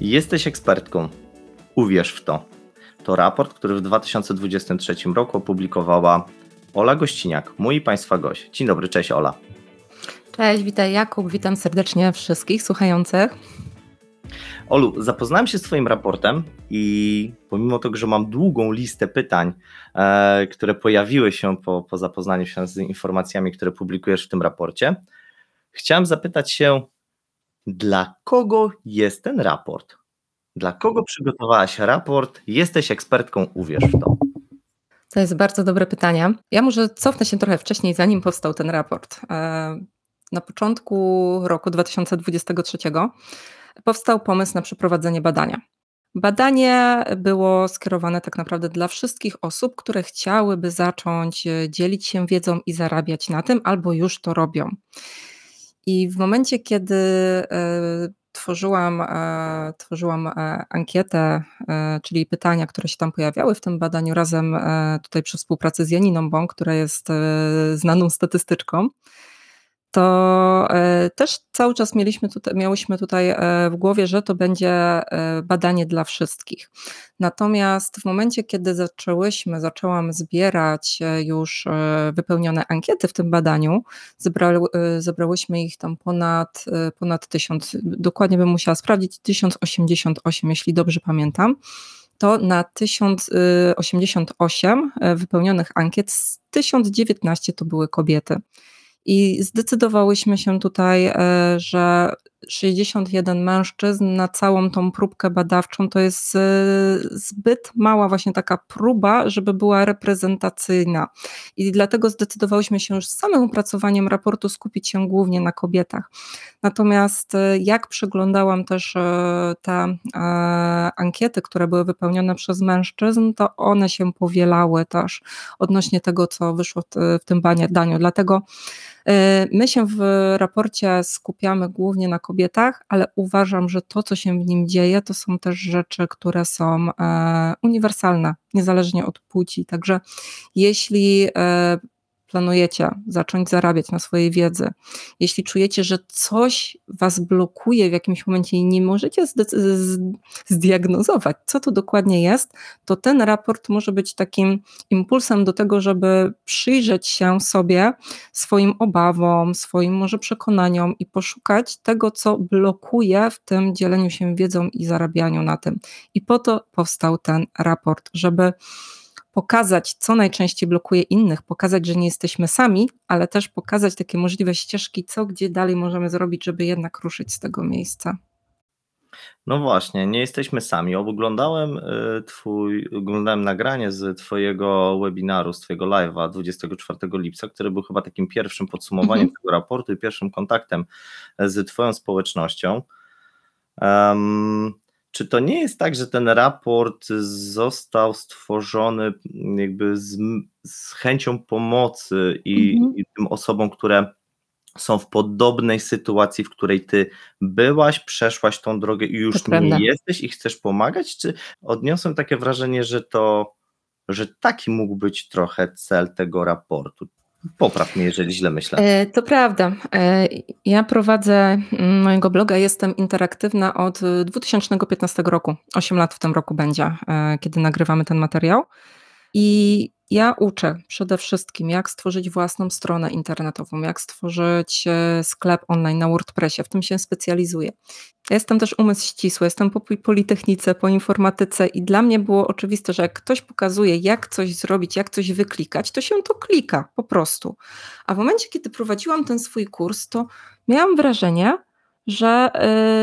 Jesteś ekspertką. Uwierz w to. To raport, który w 2023 roku opublikowała Ola Gościniak, mój Państwa gość. Dzień dobry, cześć Ola. Cześć, witaj Jakub, witam serdecznie wszystkich słuchających. Olu, zapoznałem się z Twoim raportem i pomimo tego, że mam długą listę pytań, e, które pojawiły się po, po zapoznaniu się z informacjami, które publikujesz w tym raporcie, chciałem zapytać się, dla kogo jest ten raport? Dla kogo przygotowałaś raport? Jesteś ekspertką, uwierz w to. To jest bardzo dobre pytanie. Ja może cofnę się trochę wcześniej, zanim powstał ten raport. E, na początku roku 2023 powstał pomysł na przeprowadzenie badania. Badanie było skierowane tak naprawdę dla wszystkich osób, które chciałyby zacząć e, dzielić się wiedzą i zarabiać na tym, albo już to robią. I w momencie, kiedy e, tworzyłam, e, tworzyłam ankietę, czyli pytania, które się tam pojawiały w tym badaniu, razem tutaj przy współpracy z Janiną Bąk, która jest znaną statystyczką, to e, też cały czas mieliśmy tutaj, miałyśmy tutaj e, w głowie, że to będzie e, badanie dla wszystkich. Natomiast w momencie, kiedy zaczęłyśmy, zaczęłam zbierać już wypełnione ankiety w tym badaniu, zebrałyśmy ich tam ponad, ponad tysiąc, dokładnie bym musiała sprawdzić, 1088, jeśli dobrze pamiętam to na 1088 wypełnionych ankiet, 1019 to były kobiety. I zdecydowałyśmy się tutaj, e, że 61 mężczyzn na całą tą próbkę badawczą to jest e, zbyt mała właśnie taka próba, żeby była reprezentacyjna. I dlatego zdecydowałyśmy się już z samym opracowaniem raportu skupić się głównie na kobietach. Natomiast e, jak przeglądałam też te ankiety, które były wypełnione przez mężczyzn, to one się powielały też odnośnie tego, co wyszło w tym badaniu. Dlatego my się w raporcie skupiamy głównie na kobietach, ale uważam, że to, co się w nim dzieje, to są też rzeczy, które są e, uniwersalne, niezależnie od płci. Także jeśli e, planujecie zacząć zarabiać na swojej wiedzy, jeśli czujecie, że coś was blokuje w jakimś momencie i nie możecie zdiagnozować, co to dokładnie jest, to ten raport może być takim impulsem do tego, żeby przyjrzeć się sobie, swoim obawom, swoim może przekonaniom i poszukać tego, co blokuje w tym dzieleniu się wiedzą i zarabianiu na tym. I po to powstał ten raport, żeby pokazać, co najczęściej blokuje innych, pokazać, że nie jesteśmy sami, ale też pokazać takie możliwe ścieżki, co gdzie dalej możemy zrobić, żeby jednak ruszyć z tego miejsca. No właśnie, nie jesteśmy sami. Oglądałem y, twój, oglądałem nagranie z twojego webinaru, z twojego live'a 24 lipca, który był chyba takim pierwszym podsumowaniem mhm. tego raportu i pierwszym kontaktem z twoją społecznością. Um, czy to nie jest tak, że ten raport został stworzony jakby z, z chęcią pomocy i, mhm. i tym osobom, które są w podobnej sytuacji, w której ty byłaś, przeszłaś tą drogę i już nie jesteś i chcesz pomagać? Czy odniosłem takie wrażenie, że to, że taki mógł być trochę cel tego raportu? Popraw mnie, jeżeli źle myślę. E, to prawda. E, ja prowadzę mm, mojego bloga, jestem interaktywna od 2015 roku. 8 lat w tym roku będzie, e, kiedy nagrywamy ten materiał. I ja uczę przede wszystkim, jak stworzyć własną stronę internetową, jak stworzyć e, sklep online na WordPressie. W tym się specjalizuję. Ja jestem też umysł ścisły, jestem po Politechnice, po informatyce i dla mnie było oczywiste, że jak ktoś pokazuje, jak coś zrobić, jak coś wyklikać, to się to klika po prostu. A w momencie, kiedy prowadziłam ten swój kurs, to miałam wrażenie, że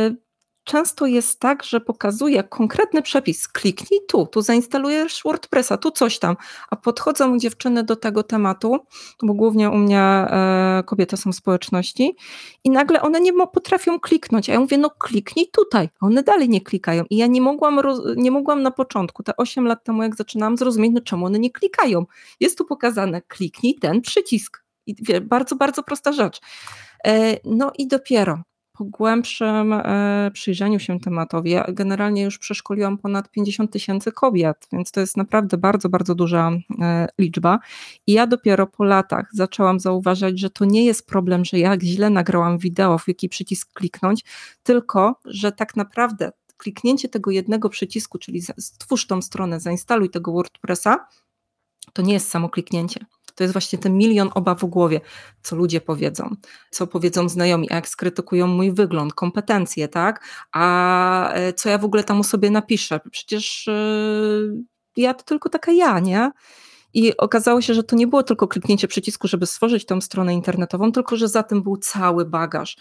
yy, często jest tak, że pokazuje konkretny przepis. Kliknij tu, tu zainstalujesz WordPressa, tu coś tam. A podchodzą dziewczyny do tego tematu, bo głównie u mnie e, kobiety są w społeczności i nagle one nie potrafią kliknąć. A ja mówię, no kliknij tutaj. A one dalej nie klikają. I ja nie mogłam, nie mogłam na początku, te 8 lat temu, jak zaczynałam zrozumieć, no czemu one nie klikają. Jest tu pokazane, kliknij ten przycisk. I bardzo, bardzo prosta rzecz. E, no i dopiero po głębszym e, przyjrzeniu się tematowi. Ja generalnie już przeszkoliłam ponad 50 tysięcy kobiet, więc to jest naprawdę bardzo, bardzo duża e, liczba. I ja dopiero po latach zaczęłam zauważać, że to nie jest problem, że jak źle nagrałam wideo, w jaki przycisk kliknąć, tylko że tak naprawdę kliknięcie tego jednego przycisku, czyli stwórz tą stronę, zainstaluj tego WordPressa, to nie jest samo kliknięcie. To jest właśnie ten milion obaw w głowie, co ludzie powiedzą, co powiedzą znajomi, jak skrytykują mój wygląd, kompetencje, tak? A e, co ja w ogóle tam o sobie napiszę? Przecież yy, ja to tylko taka ja, nie? I okazało się, że to nie było tylko kliknięcie przycisku, żeby stworzyć tą stronę internetową, tylko że za tym był cały bagaż.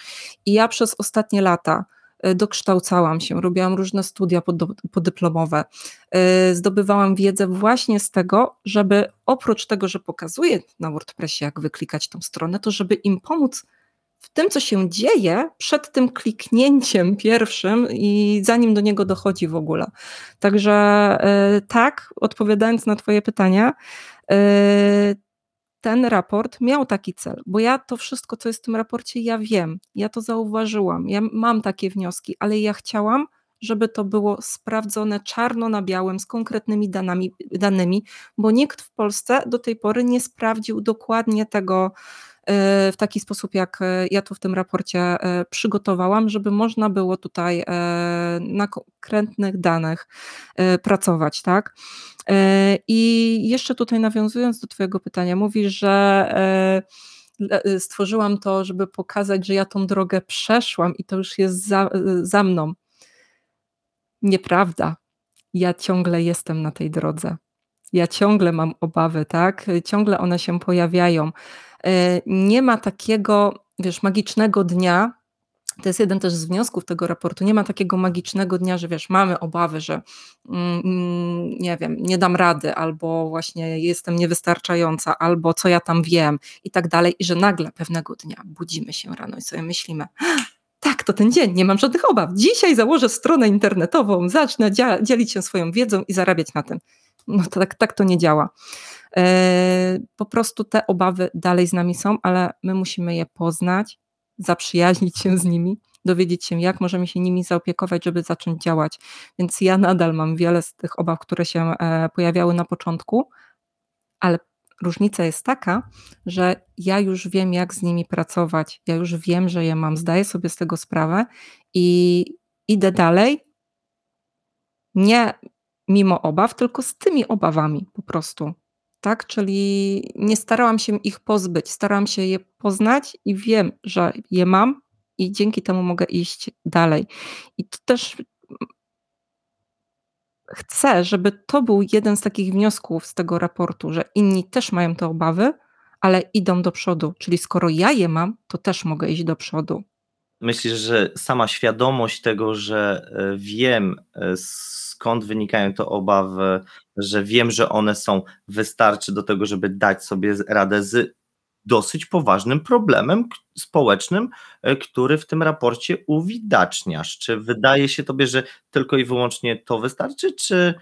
I ja przez ostatnie lata E, dokształcałam się, robiłam różne studia podyplomowe, e, zdobywałam wiedzę właśnie z tego, żeby oprócz tego, że pokazuję na WordPressie, jak wyklikać tą stronę, to żeby im pomóc w tym, co się dzieje przed tym kliknięciem pierwszym i zanim do niego dochodzi w ogóle. Także e, tak, odpowiadając na Twoje pytania, ten raport miał taki cel, bo ja to wszystko, co jest w tym raporcie, ja wiem, ja to zauważyłam, ja mam takie wnioski, ale ja chciałam, żeby to było sprawdzone czarno na białym z konkretnymi danymi, danymi bo nikt w Polsce do tej pory nie sprawdził dokładnie tego, w taki sposób, jak e, ja to w tym raporcie e, przygotowałam, żeby można było tutaj na konkretnych danych pracować, tak? I jeszcze tutaj nawiązując do Twojego pytania, mówisz, że stworzyłam to, żeby pokazać, że ja tą drogę przeszłam i to już jest za, za mną. Nieprawda. Ja ciągle jestem na tej drodze. Ja ciągle mam obawy, tak? Ciągle one się pojawiają. E, nie ma takiego, wiesz, magicznego dnia, to jest jeden też z wniosków tego raportu. Nie ma takiego magicznego dnia, że wiesz, mamy obawy, że mm, mm, nie wiem, nie dam rady, albo właśnie jestem niewystarczająca, albo co ja tam wiem i tak dalej, i że nagle pewnego dnia budzimy się rano i sobie myślimy, tak, to ten dzień, nie mam żadnych obaw. Dzisiaj założę stronę internetową, zacznę dzielić się swoją wiedzą i zarabiać na tym. No to tak, tak to nie działa. E, po prostu te obawy dalej z nami są, ale my musimy je poznać, zaprzyjaźnić się z nimi, dowiedzieć się, jak możemy się nimi zaopiekować, żeby zacząć działać. Więc ja nadal mam wiele z tych obaw, które się e, pojawiały na początku, ale różnica jest taka, że ja już wiem, jak z nimi pracować. Ja już wiem, że je mam, zdaję sobie z tego sprawę i idę dalej. Nie mimo obaw, tylko z tymi obawami po prostu tak? Czyli nie starałam się ich pozbyć, starałam się je poznać i wiem, że je mam i dzięki temu mogę iść dalej. I to też chcę, żeby to był jeden z takich wniosków z tego raportu, że inni też mają te obawy, ale idą do przodu. Czyli skoro ja je mam, to też mogę iść do przodu. Myślisz, że sama świadomość tego, że e, wiem, e, skąd wynikają te obawy, że wiem, że one są, wystarczy do tego, żeby dać sobie radę z dosyć poważnym problemem społecznym, e, który w tym raporcie uwidaczniasz. Czy wydaje się tobie, że tylko i wyłącznie to wystarczy, czy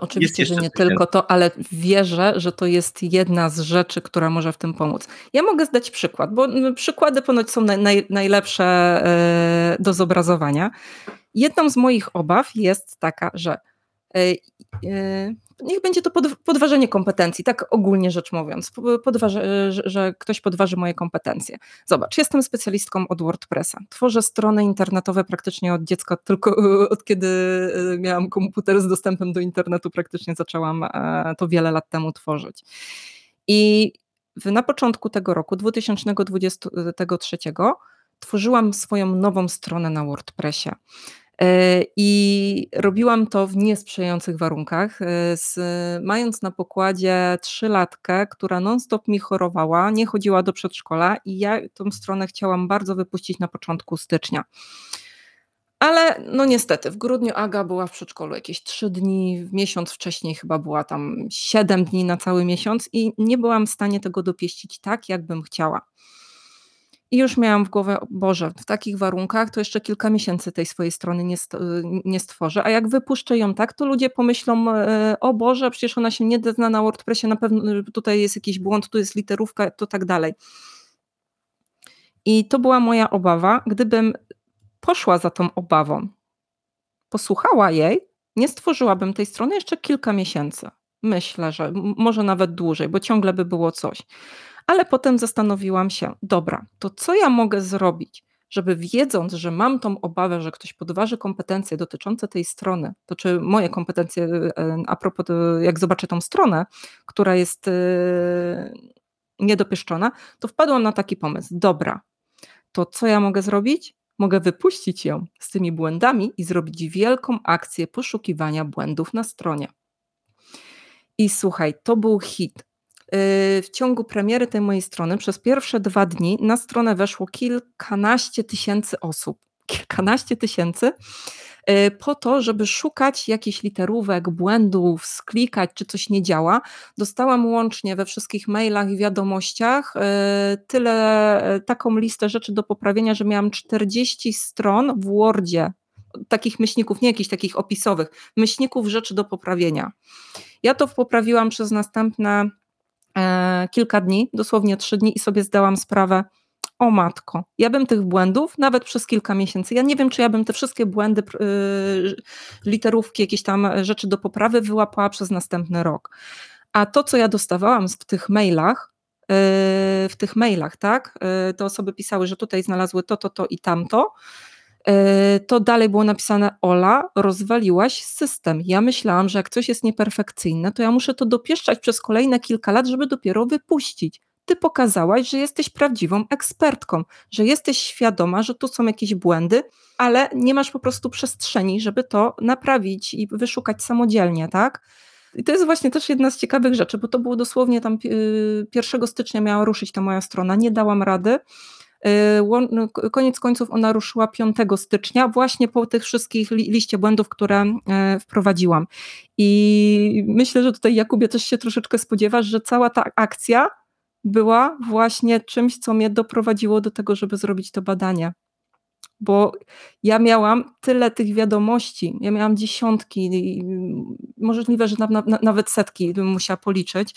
oczywiście, że nie tylko to, ale wierzę, że to jest jedna z rzeczy, która może w tym pomóc. Ja mogę zdać przykład, bo przykłady ponoć są naj, najlepsze e, do zobrazowania. Jedną z moich obaw jest taka, że niech będzie to podważenie kompetencji, tak ogólnie rzecz mówiąc, że, że, ktoś podważy moje kompetencje. Zobacz, jestem specjalistką od WordPressa. Tworzę strony internetowe praktycznie od dziecka, tylko od kiedy miałam komputer z dostępem do internetu, praktycznie zaczęłam to wiele lat temu tworzyć. I na początku tego roku, 2023, tworzyłam swoją nową stronę na WordPressie. E, I robiłam to w niesprzyjających warunkach, e, z, mając na pokładzie trzylatkę, która non-stop mi chorowała, nie chodziła do przedszkola i ja tą stronę chciałam bardzo wypuścić na początku stycznia. Ale no niestety, w grudniu Aga była w przedszkolu jakieś trzy dni, w miesiąc wcześniej chyba była tam siedem dni na cały miesiąc i nie byłam w stanie tego dopieścić tak, jakbym chciała. I już miałam w głowie, Boże, w takich warunkach to jeszcze kilka miesięcy tej swojej strony nie, nie stworzę, a jak wypuszczę ją tak, to ludzie pomyślą, e, o Boże, przecież ona się nie zna na WordPressie, na pewno tutaj jest jakiś błąd, tu jest literówka, to tak dalej. I to była moja obawa, gdybym poszła za tą obawą, posłuchała jej, nie stworzyłabym tej strony jeszcze kilka miesięcy. Myślę, że może nawet dłużej, bo ciągle by było coś. Ale potem zastanowiłam się, dobra, to co ja mogę zrobić, żeby wiedząc, że mam tą obawę, że ktoś podważy kompetencje dotyczące tej strony, to czy moje kompetencje, e, a propos, jak zobaczę tą stronę, która jest niedopieszczona, to wpadłam na taki pomysł. Dobra, to co ja mogę zrobić? Mogę wypuścić ją z tymi błędami i zrobić wielką akcję poszukiwania błędów na stronie. I słuchaj, to był hit. Yy, w ciągu premiery tej mojej strony przez pierwsze dwa dni na stronę weszło kilkanaście tysięcy osób. Kilkanaście tysięcy Y, po to, żeby szukać jakichś literówek, błędów, sklikać, czy coś nie działa. Dostałam łącznie we wszystkich mailach i wiadomościach y, tyle, y, taką listę rzeczy do poprawienia, że miałam 40 stron w Wordzie, takich myślników, nie jakichś takich opisowych, myślników rzeczy do poprawienia. Ja to poprawiłam przez następne kilka dni, dosłownie trzy dni i sobie zdałam sprawę, o matko, ja bym tych błędów nawet przez kilka miesięcy, ja nie wiem, czy ja bym te wszystkie błędy, yy, literówki, jakieś tam rzeczy do poprawy wyłapała przez następny rok. A to, co ja dostawałam w tych mailach, yy, w tych mailach, tak, yy, te osoby pisały, że tutaj znalazły to, to, to i tamto, to dalej było napisane: Ola, rozwaliłaś system. Ja myślałam, że jak coś jest nieperfekcyjne, to ja muszę to dopieszczać przez kolejne kilka lat, żeby dopiero wypuścić ty pokazałaś, że jesteś prawdziwą ekspertką, że jesteś świadoma, że tu są jakieś błędy, ale nie masz po prostu przestrzeni, żeby to naprawić i wyszukać samodzielnie, tak? I to jest właśnie też jedna z ciekawych rzeczy, bo to było dosłownie tam 1 y, stycznia miała ruszyć ta moja strona, nie dałam rady. Y, no, koniec końców ona ruszyła 5 stycznia, właśnie po tych wszystkich liście błędów, które e, wprowadziłam. I myślę, że tutaj Jakubie też się troszeczkę spodziewasz, że cała ta akcja była właśnie czymś, co mnie doprowadziło do tego, żeby zrobić to badanie. Bo ja miałam tyle tych wiadomości, ja miałam dziesiątki, możliwe, że na, na, nawet setki bym musiała policzyć,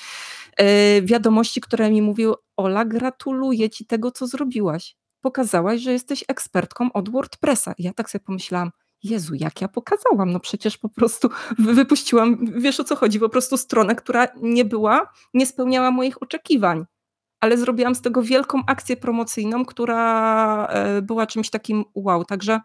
yy, wiadomości, które mi mówiły: Ola, gratuluję ci tego, co zrobiłaś. Pokazałaś, że jesteś ekspertką od WordPressa. Ja tak sobie pomyślałam, Jezu, jak ja pokazałam? No przecież po prostu wypuściłam, wiesz o co chodzi, po prostu stronę, która nie była, nie spełniała moich oczekiwań ale zrobiłam z tego wielką akcję promocyjną, która e, była czymś takim wow. Także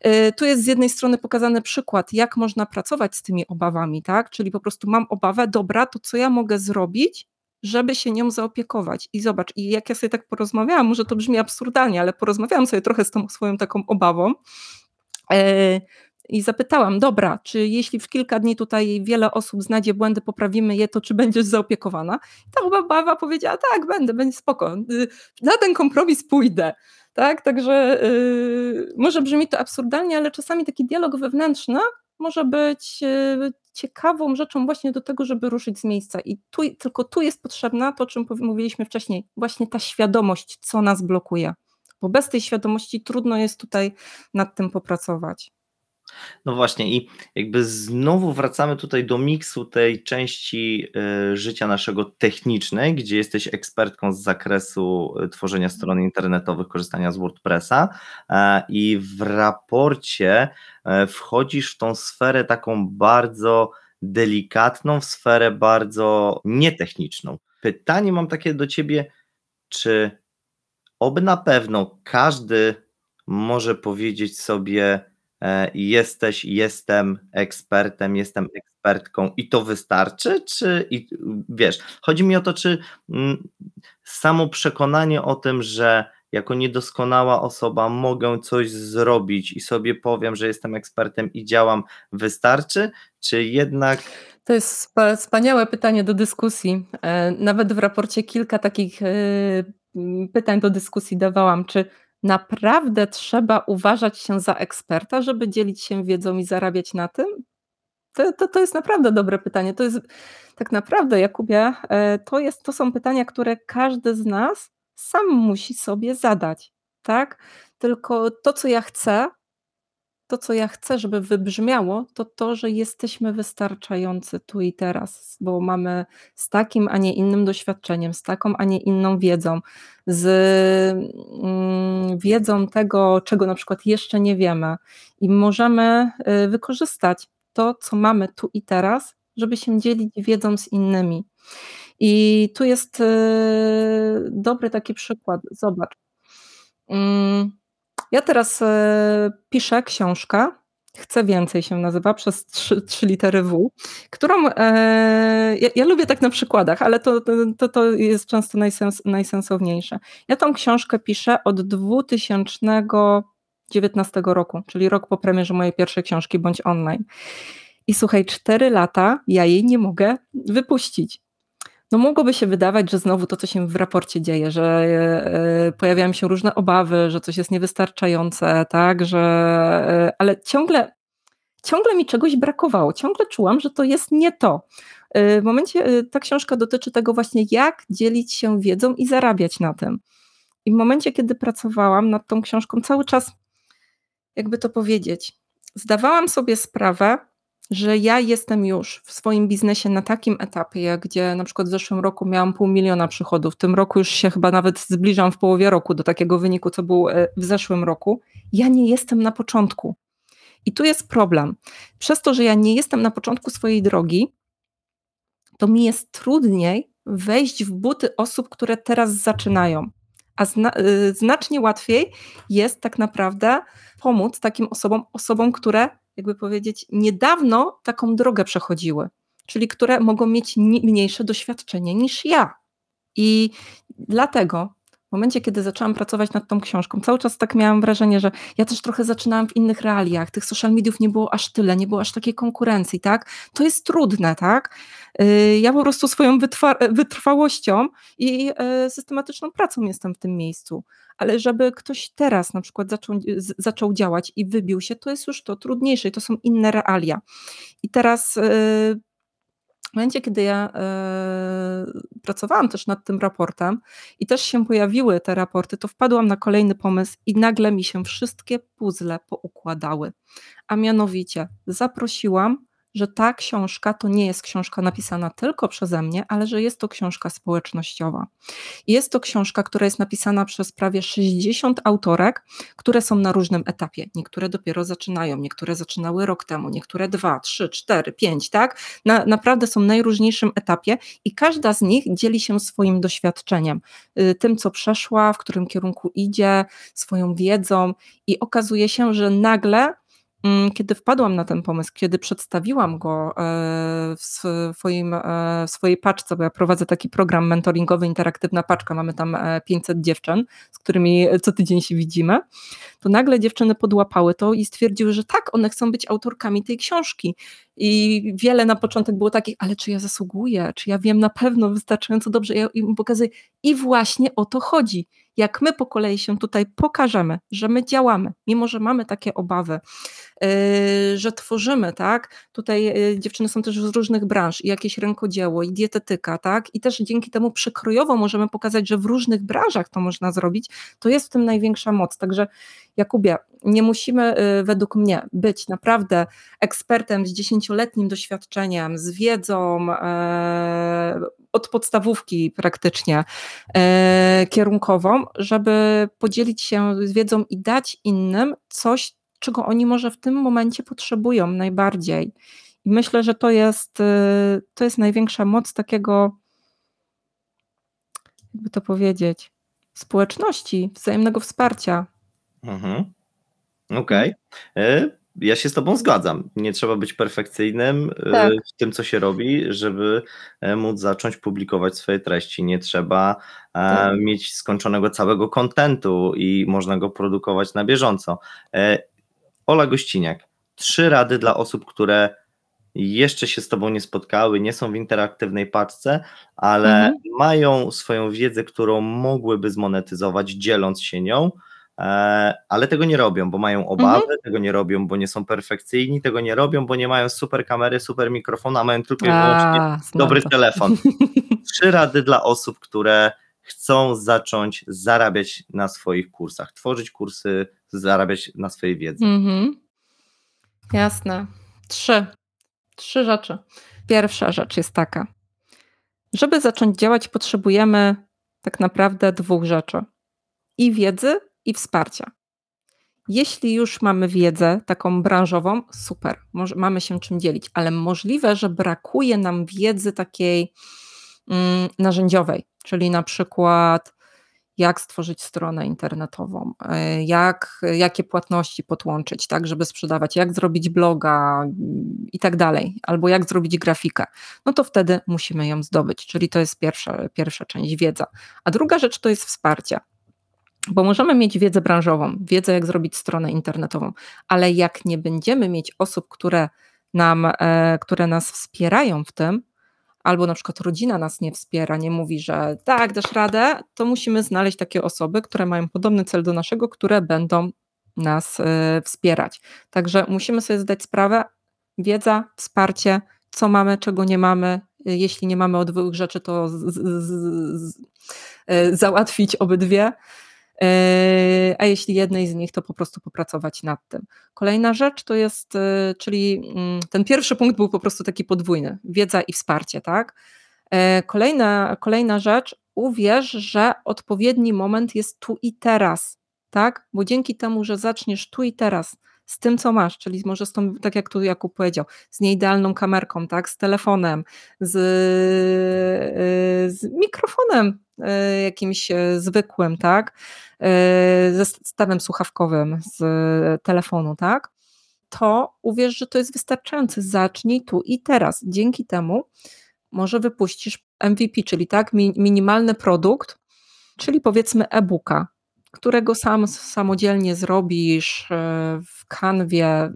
e, tu jest z jednej strony pokazany przykład, jak można pracować z tymi obawami, tak? Czyli po prostu mam obawę, dobra, to co ja mogę zrobić, żeby się nią zaopiekować. I zobacz, i jak ja sobie tak porozmawiałam, może to brzmi absurdalnie, ale porozmawiałam sobie trochę z tą swoją taką obawą. I zapytałam, dobra, czy jeśli w kilka dni tutaj wiele osób znajdzie błędy, poprawimy je, to czy będziesz zaopiekowana? I ta baba powiedziała, tak, będę, będzie spoko, y, na ten kompromis pójdę. Tak, także yy, może brzmi to absurdalnie, ale czasami taki dialog wewnętrzny może być yy, ciekawą rzeczą właśnie do tego, żeby ruszyć z miejsca. I tu, tylko tu jest potrzebna to, o czym mówiliśmy wcześniej, właśnie ta świadomość, co nas blokuje. Bo bez tej świadomości trudno jest tutaj nad tym popracować. No właśnie i jakby znowu wracamy tutaj do miksu tej części y, życia naszego technicznej, gdzie jesteś ekspertką z zakresu y, tworzenia stron internetowych, korzystania z WordPressa e, i w raporcie e, wchodzisz w tą sferę taką bardzo delikatną, w sferę bardzo nietechniczną. Pytanie mam takie do ciebie, czy oby na pewno każdy może powiedzieć sobie E, jesteś, jestem ekspertem, jestem ekspertką i to wystarczy? Czy i, wiesz, chodzi mi o to, czy mm, samo przekonanie o tym, że jako niedoskonała osoba mogę coś zrobić i sobie powiem, że jestem ekspertem i działam, wystarczy, czy jednak. To jest wspaniałe pytanie do dyskusji. E, nawet w raporcie kilka takich e, pytań do dyskusji dawałam, czy Naprawdę trzeba uważać się za eksperta, żeby dzielić się wiedzą i zarabiać na tym? To, to, to jest naprawdę dobre pytanie. To jest tak naprawdę, Jakubie, e, to, jest, to są pytania, które każdy z nas sam musi sobie zadać. Tak? Tylko to, co ja chcę, to, co ja chcę, żeby wybrzmiało, to to, że jesteśmy wystarczający tu i teraz, bo mamy z takim, a nie innym doświadczeniem, z taką, a nie inną wiedzą, z mm, wiedzą tego, czego na przykład jeszcze nie wiemy i możemy y, wykorzystać to, co mamy tu i teraz, żeby się dzielić wiedzą z innymi. I tu jest y, dobry taki przykład. Zobacz. Ja teraz e, piszę książkę, Chcę więcej się nazywa, przez trzy, trzy litery W, którą e, ja, ja, lubię tak na przykładach, ale to, to, to jest często najsens, najsensowniejsze. Ja tą książkę piszę od 2019 roku, czyli rok po premierze mojej pierwszej książki, bądź online. I słuchaj, cztery lata ja jej nie mogę wypuścić no mogłoby się wydawać, że znowu to, co się w raporcie dzieje, że e, pojawiają się różne obawy, że coś jest niewystarczające, tak, że, e, ale ciągle, ciągle mi czegoś brakowało, ciągle czułam, że to jest nie to. E, w momencie, ta książka dotyczy tego właśnie, jak dzielić się wiedzą i zarabiać na tym. I w momencie, kiedy pracowałam nad tą książką, cały czas, jakby to powiedzieć, zdawałam sobie sprawę, że ja jestem już w swoim biznesie na takim etapie, gdzie na przykład w zeszłym roku miałam pół miliona przychodów, w tym roku już się chyba nawet zbliżam w połowie roku do takiego wyniku, co był e, w zeszłym roku. Ja nie jestem na początku. I tu jest problem. Przez to, że ja nie jestem na początku swojej drogi, to mi jest trudniej wejść w buty osób, które teraz zaczynają. A zna, y, znacznie łatwiej jest tak naprawdę pomóc takim osobom, osobom, które jakby powiedzieć, niedawno taką drogę przechodziły, czyli które mogą mieć mniejsze doświadczenie niż ja. I dlatego w momencie, kiedy zaczęłam pracować nad tą książką, cały czas tak miałam wrażenie, że ja też trochę zaczynałam w innych realiach, tych social mediów nie było aż tyle, nie było aż takiej konkurencji, tak? To jest trudne, tak? Y, ja po prostu swoją wytrwałością i y, systematyczną pracą jestem w tym miejscu ale żeby ktoś teraz na przykład zaczął, zaczął działać i wybił się, to jest już to trudniejsze i to są inne realia. I teraz y, momencie, kiedy ja y, pracowałam też nad tym raportem i też się pojawiły te raporty, to wpadłam na kolejny pomysł i nagle mi się wszystkie puzzle poukładały. A mianowicie zaprosiłam że ta książka to nie jest książka napisana tylko przeze mnie, ale że jest to książka społecznościowa. Jest to książka, która jest napisana przez prawie 60 autorek, które są na różnym etapie. Niektóre dopiero zaczynają, niektóre zaczynały rok temu, niektóre dwa, trzy, cztery, pięć, tak? Na, naprawdę są w najróżniejszym etapie i każda z nich dzieli się swoim doświadczeniem, y, tym, co przeszła, w którym kierunku idzie, swoją wiedzą i okazuje się, że nagle kiedy wpadłam na ten pomysł, kiedy przedstawiłam go e, w, swoim, e, w swojej paczce, bo ja prowadzę taki program mentoringowy, interaktywna paczka, mamy tam 500 e, dziewczyn, z którymi co tydzień się widzimy, to nagle dziewczyny podłapały to i stwierdziły, że tak, one chcą być autorkami tej książki. I wiele na początek było takich, ale czy ja zasługuję, czy ja wiem na pewno wystarczająco dobrze, ja im pokazuję. I właśnie o to chodzi jak my po kolei się tutaj pokażemy, że my działamy, mimo że mamy takie obawy, że tworzymy, tak? Tutaj yy, dziewczyny są też z różnych branż, i jakieś rękodzieło, i dietetyka, tak? I też dzięki temu przekrojowo możemy pokazać, że w różnych branżach to można zrobić, to jest w tym największa moc. Także Jakubie, nie musimy yy, według mnie być naprawdę ekspertem z dziesięcioletnim doświadczeniem, z wiedzą od podstawówki praktycznie kierunkową, żeby podzielić się z wiedzą i dać innym coś, czego oni może w tym momencie potrzebują najbardziej. I myślę, że to jest, y, to jest największa moc takiego, jakby to powiedzieć, społeczności, wzajemnego wsparcia. Mhm. Okej. Okay ja się z Tobą zgadzam. Nie trzeba być perfekcyjnym e, tak. w tym, co się robi, żeby e, móc zacząć publikować swoje treści. Nie trzeba e, tak. mieć skończonego całego kontentu i można go produkować na bieżąco. Ola Gościniak, trzy rady dla osób, które jeszcze się z Tobą nie spotkały, nie są w interaktywnej paczce, ale mhm. mają swoją wiedzę, którą mogłyby zmonetyzować, dzieląc się nią E, ale tego nie robią, bo mają obawy, mhm. tego nie robią, bo nie są perfekcyjni, tego nie robią, bo nie mają super kamery, super mikrofonu, a mają tylko i wyłącznie dobry telefon. Trzy rady dla osób, które chcą zacząć zarabiać na swoich kursach, tworzyć kursy, zarabiać na swojej wiedzy. Mhm. Jasne. Trzy. Trzy rzeczy. Pierwsza rzecz jest taka. Żeby zacząć działać, potrzebujemy tak naprawdę dwóch rzeczy: i wiedzy, i wsparcia. Jeśli już mamy wiedzę taką branżową, super, może, mamy się czym dzielić, ale możliwe, że brakuje nam wiedzy takiej mm, narzędziowej, czyli na przykład jak stworzyć stronę internetową, e, jak, jakie płatności podłączyć, tak, żeby sprzedawać, jak zrobić bloga mm, i tak dalej, albo jak zrobić grafikę, no to wtedy musimy ją zdobyć, czyli to jest pierwsza, pierwsza część wiedza. A druga rzecz to jest wsparcie. Bo możemy mieć wiedzę branżową, wiedzę, jak zrobić stronę internetową, ale jak nie będziemy mieć osób, które, nam, e, które nas wspierają w tym, albo na przykład rodzina nas nie wspiera, nie mówi, że tak, dasz radę, to musimy znaleźć takie osoby, które mają podobny cel do naszego, które będą nas e, wspierać. Także musimy sobie zdać sprawę, wiedza, wsparcie, co mamy, czego nie mamy. Jeśli nie mamy dwóch rzeczy, to z, z, z, e, załatwić obydwie. E, a jeśli jednej z nich, to po prostu popracować nad tym. Kolejna rzecz to jest, e, czyli mm, ten pierwszy punkt był po prostu taki podwójny, wiedza i wsparcie, tak? E, kolejna, kolejna rzecz, uwierz, że odpowiedni moment jest tu i teraz, tak? Bo dzięki temu, że zaczniesz tu i teraz z tym, co masz, czyli może z tą, tak jak tu Jakub powiedział, z nieidealną kamerką, tak, z telefonem, z, z mikrofonem jakimś zwykłym, tak, ze stawem słuchawkowym z telefonu, tak, to uwierz, że to jest wystarczające. Zacznij tu i teraz. Dzięki temu może wypuścisz MVP, czyli tak, minimalny produkt, czyli powiedzmy e-booka, którego sam samodzielnie zrobisz e, w kanwie,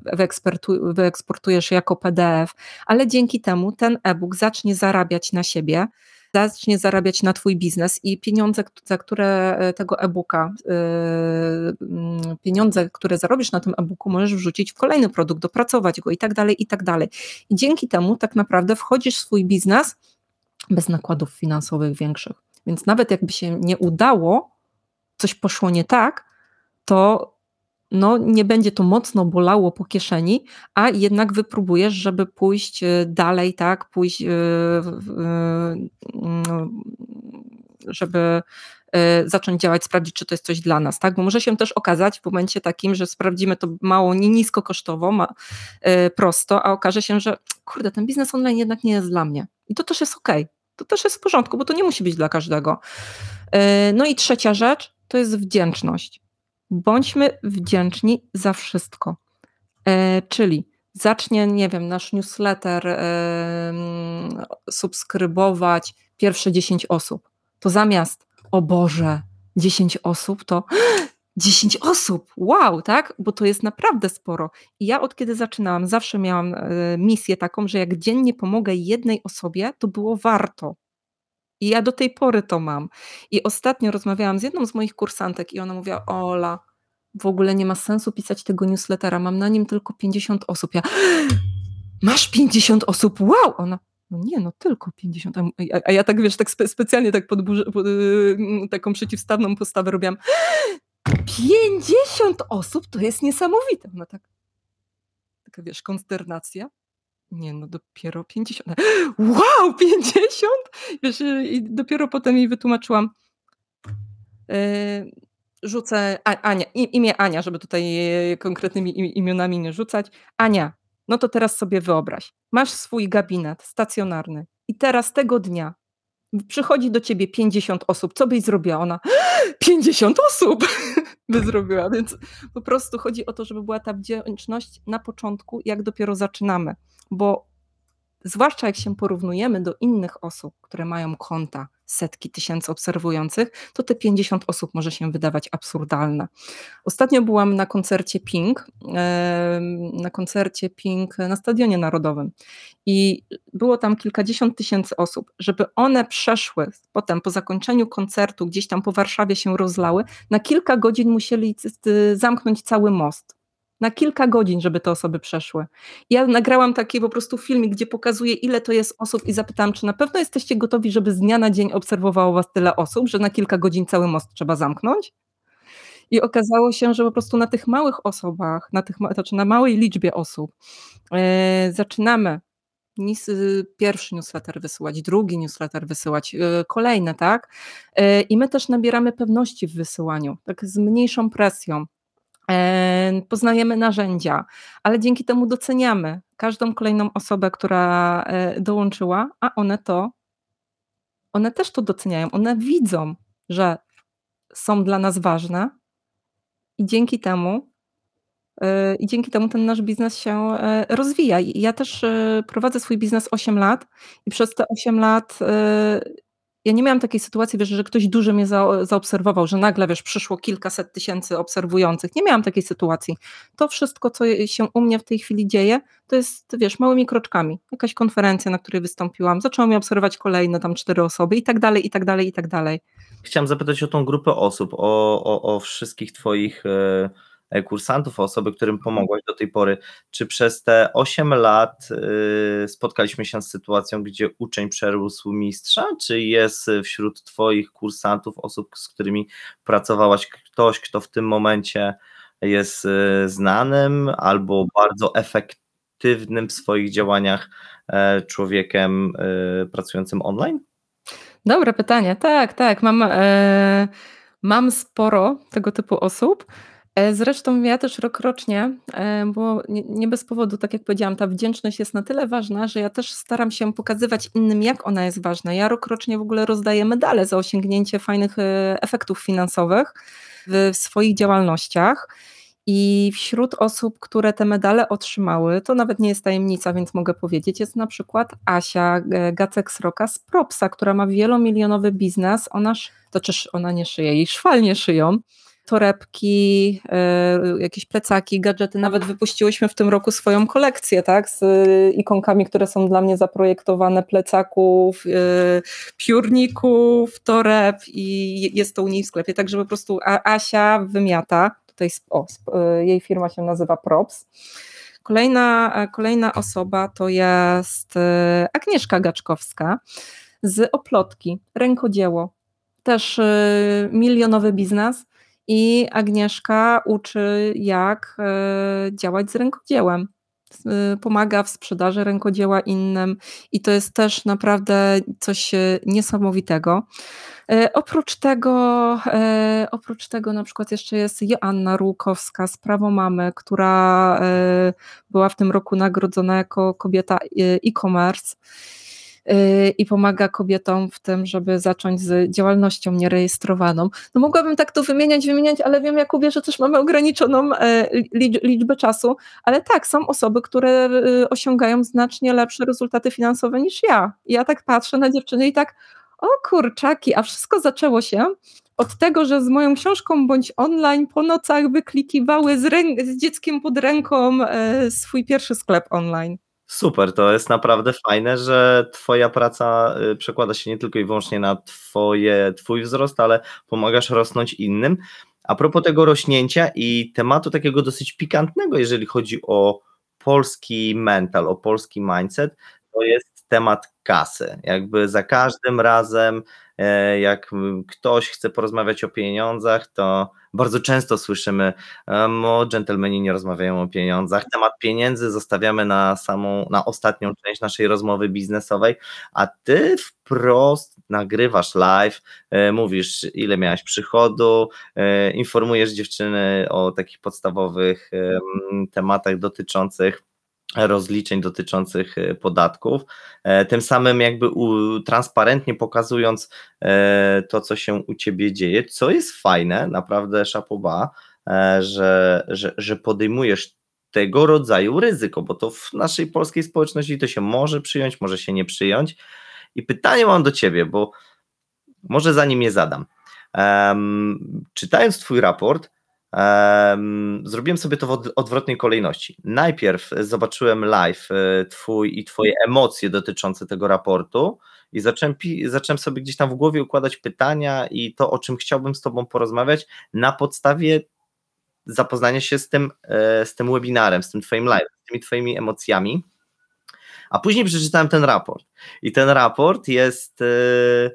wyeksportujesz jako PDF, ale dzięki temu ten e-book zacznie zarabiać na siebie, zacznie zarabiać na Twój biznes i pieniądze, za które e, tego e-booka, e, mm, pieniądze, które zarobisz na tym e-booku, możesz wrzucić w kolejny produkt, dopracować go i tak dalej, i tak dalej. I dzięki temu tak naprawdę wchodzisz w swój biznes bez nakładów finansowych większych. Więc nawet jakby się nie udało, coś poszło nie tak, to no, nie będzie to mocno bolało po kieszeni, a jednak wypróbujesz, żeby pójść e, dalej, tak, pójść, e, mm, żeby zacząć działać, sprawdzić, czy to jest coś dla nas, tak? Bo może się też okazać w momencie takim, że sprawdzimy to mało, nie nisko kosztowo, ma, prosto, a okaże się, że kurde, ten biznes online jednak nie jest dla mnie. I to też jest ok, to też jest w porządku, bo to nie musi być dla każdego. No i trzecia rzecz to jest wdzięczność bądźmy wdzięczni za wszystko. E, czyli zacznie, nie wiem, nasz newsletter e, subskrybować pierwsze 10 osób, to zamiast o Boże, 10 osób, to 10 osób, wow, tak? Bo to jest naprawdę sporo. I ja od kiedy zaczynałam, zawsze miałam e, misję taką, że jak dziennie pomogę jednej osobie, to było warto. I ja do tej pory to mam. I ostatnio rozmawiałam z jedną z moich kursantek i ona mówiła: Ola, w ogóle nie ma sensu pisać tego newslettera, mam na nim tylko 50 osób. Ja, masz 50 osób, wow! Ona, no nie, no tylko 50. A, a ja tak, wiesz, tak spe, specjalnie tak pod, pod yy, taką przeciwstawną postawę robiłam. 50 osób to jest niesamowite. Ona tak, taka wiesz, konsternacja. Nie, no dopiero 50. Wow, 50? Wiesz, i dopiero potem jej wytłumaczyłam. Yy, rzucę Ania, imię Ania, żeby tutaj konkretnymi imionami nie rzucać. Ania, no to teraz sobie wyobraź. Masz swój gabinet stacjonarny i teraz tego dnia przychodzi do ciebie 50 osób. Co byś zrobiła? Ona 50 osób by zrobiła, więc po prostu chodzi o to, żeby była ta wdzięczność na początku, jak dopiero zaczynamy, bo zwłaszcza jak się porównujemy do innych osób, które mają konta, setki tysięcy obserwujących, to te 50 osób może się wydawać absurdalne. Ostatnio byłam na koncercie Pink, na koncercie Pink na Stadionie Narodowym i było tam kilkadziesiąt tysięcy osób. Żeby one przeszły potem po zakończeniu koncertu, gdzieś tam po Warszawie się rozlały, na kilka godzin musieli zamknąć cały most na kilka godzin, żeby te osoby przeszły. Ja nagrałam taki po prostu filmik, gdzie pokazuję, ile to jest osób i zapytałam, czy na pewno jesteście gotowi, żeby z dnia na dzień obserwowało was tyle osób, że na kilka godzin cały most trzeba zamknąć? I okazało się, że po prostu na tych małych osobach, na tych znaczy na małej liczbie osób, yy, zaczynamy nis pierwszy newsletter wysyłać, drugi newsletter wysyłać, yy, kolejne, tak? I my też nabieramy pewności w wysyłaniu, tak z mniejszą presją. Poznajemy narzędzia, ale dzięki temu doceniamy każdą kolejną osobę, która dołączyła, a one to one też to doceniają. One widzą, że są dla nas ważne i dzięki temu y, i dzięki temu ten nasz biznes się rozwija. Ja też prowadzę swój biznes 8 lat i przez te 8 lat ja nie miałam takiej sytuacji, wiesz, że ktoś duży mnie za, zaobserwował, że nagle, wiesz, przyszło kilkaset tysięcy obserwujących. Nie miałam takiej sytuacji. To wszystko, co się u mnie w tej chwili dzieje, to jest, wiesz, małymi kroczkami. Jakaś konferencja, na której wystąpiłam, zaczęło mnie obserwować kolejne tam cztery osoby i tak dalej, i tak dalej, i tak dalej. Chciałam zapytać o tą grupę osób, o, o, o wszystkich twoich... Yy kursantów, osoby, którym pomogłaś do tej pory. Czy przez te 8 lat y, spotkaliśmy się z sytuacją, gdzie uczeń przerósł mistrza, czy jest wśród Twoich kursantów osób, z którymi pracowałaś ktoś, kto w tym momencie jest y, znanym albo bardzo efektywnym w swoich działaniach e, człowiekiem y, pracującym online? Dobre pytanie. Tak, tak. Mam, e, mam sporo tego typu osób. E, zresztą ja też rokrocznie, e, bo nie bez powodu, tak jak powiedziałam, ta wdzięczność jest na tyle ważna, że ja też staram się pokazywać innym, jak ona jest ważna. Ja rokrocznie w ogóle rozdaję medale za osiągnięcie fajnych e, efektów finansowych w swoich działalnościach. I wśród osób, które te medale otrzymały, to nawet nie jest tajemnica, więc mogę powiedzieć, jest na przykład Asia Gacek-Sroka z Propsa, która ma wielomilionowy biznes. Ona, to czyż ona nie szyje, jej szwalnie szyją torebki, e, jakieś plecaki, gadżety. Nawet wypuściłyśmy w tym roku swoją kolekcję, tak, z ikonkami, które są dla mnie zaprojektowane, plecaków, e, piórników, toreb i jest to u niej w sklepie. Także po prostu Asia wymiata. Tutaj o, e, jej firma się nazywa Props. Kolejna, kolejna osoba to jest Agnieszka Gaczkowska z Oplotki, rękodzieło. Też milionowy biznes i Agnieszka uczy, jak e, działać z rękodziełem. Pomaga w sprzedaży rękodzieła innym, i to jest też naprawdę coś e, niesamowitego. E, oprócz tego, oprócz tego na przykład jeszcze jest Joanna Rukowska z Prawo Mamy, która była w tym roku nagrodzona jako kobieta e-commerce i pomaga kobietom w tym, żeby zacząć z działalnością nierejestrowaną. No mogłabym tak to wymieniać, wymieniać, ale wiem Jakubie, że też mamy ograniczoną e, liczbę czasu, ale tak, są osoby, które e, osiągają znacznie lepsze rezultaty finansowe niż ja. Ja tak patrzę na dziewczyny i tak, o kurczaki, a wszystko zaczęło się od tego, że z moją książką bądź online po nocach wyklikiwały z, z dzieckiem pod ręką e, swój pierwszy sklep online. Super, to jest naprawdę fajne, że Twoja praca y, przekłada się nie tylko i wyłącznie na twoje, Twój wzrost, ale pomagasz rosnąć innym. A propos tego rośnięcia i tematu takiego dosyć pikantnego, jeżeli chodzi o polski mental, o polski mindset, to jest temat kasy. Jakby za każdym razem, e, jak ktoś chce porozmawiać o pieniądzach, to bardzo często słyszymy, o dżentelmeni nie rozmawiają o pieniądzach. Temat pieniędzy zostawiamy na samą, na ostatnią część naszej rozmowy biznesowej, a ty wprost nagrywasz live, e, mówisz ile miałaś przychodu, e, informujesz dziewczyny o takich podstawowych tematach dotyczących rozliczeń dotyczących e, podatków, e, tym samym jakby transparentnie pokazując e, to, co się u Ciebie dzieje, co jest fajne, naprawdę szapoba, że, że, że podejmujesz tego rodzaju ryzyko, bo to w naszej polskiej społeczności to się może przyjąć, może się nie przyjąć. I pytanie mam do Ciebie, bo może zanim je zadam. Um, czytając Twój raport, zrobiłem sobie to w odwrotnej kolejności. Najpierw zobaczyłem live e, twój i twoje emocje dotyczące tego raportu i zacząłem, zacząłem sobie gdzieś tam w głowie układać pytania i to, o czym chciałbym z tobą porozmawiać na podstawie zapoznania się z tym, e, z tym webinarem, z tym twoim live, z tymi twoimi emocjami. A później przeczytałem ten raport i ten raport jest e,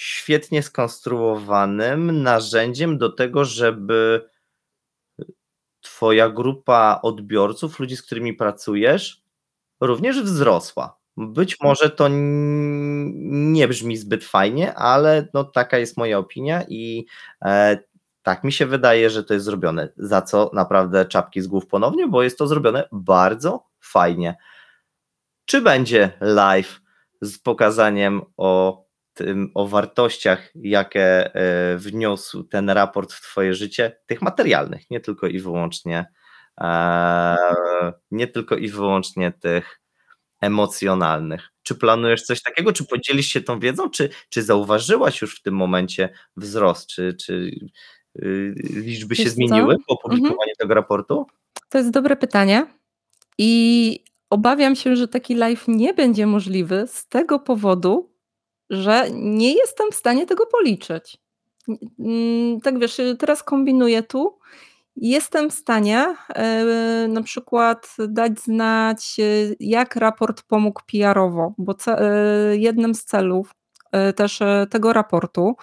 świetnie skonstruowanym narzędziem do tego, żeby Twoja grupa odbiorców, ludzi, z którymi pracujesz, również wzrosła. Być może to nie brzmi zbyt fajnie, ale no taka jest moja opinia i e, tak mi się wydaje, że to jest zrobione. Za co naprawdę czapki z głów ponownie, bo jest to zrobione bardzo fajnie. Czy będzie live z pokazaniem o tym, o wartościach, jakie e, wniósł ten raport w Twoje życie, tych materialnych, nie tylko i wyłącznie, e, nie tylko i wyłącznie tych emocjonalnych. Czy planujesz coś takiego? Czy podzielisz się tą wiedzą? Czy, czy zauważyłaś już w tym momencie wzrost? Czy, czy yy, liczby się zmieniły po opublikowaniu mhm. tego raportu? To jest dobre pytanie. I obawiam się, że taki live nie będzie możliwy z tego powodu, że nie jestem w stanie tego policzyć. Mm, tak wiesz, teraz kombinuję tu Jestem w stanie e, na przykład dać znać, e, jak raport pomógł PR-owo, bo e, jednym z celów też e, tego raportu.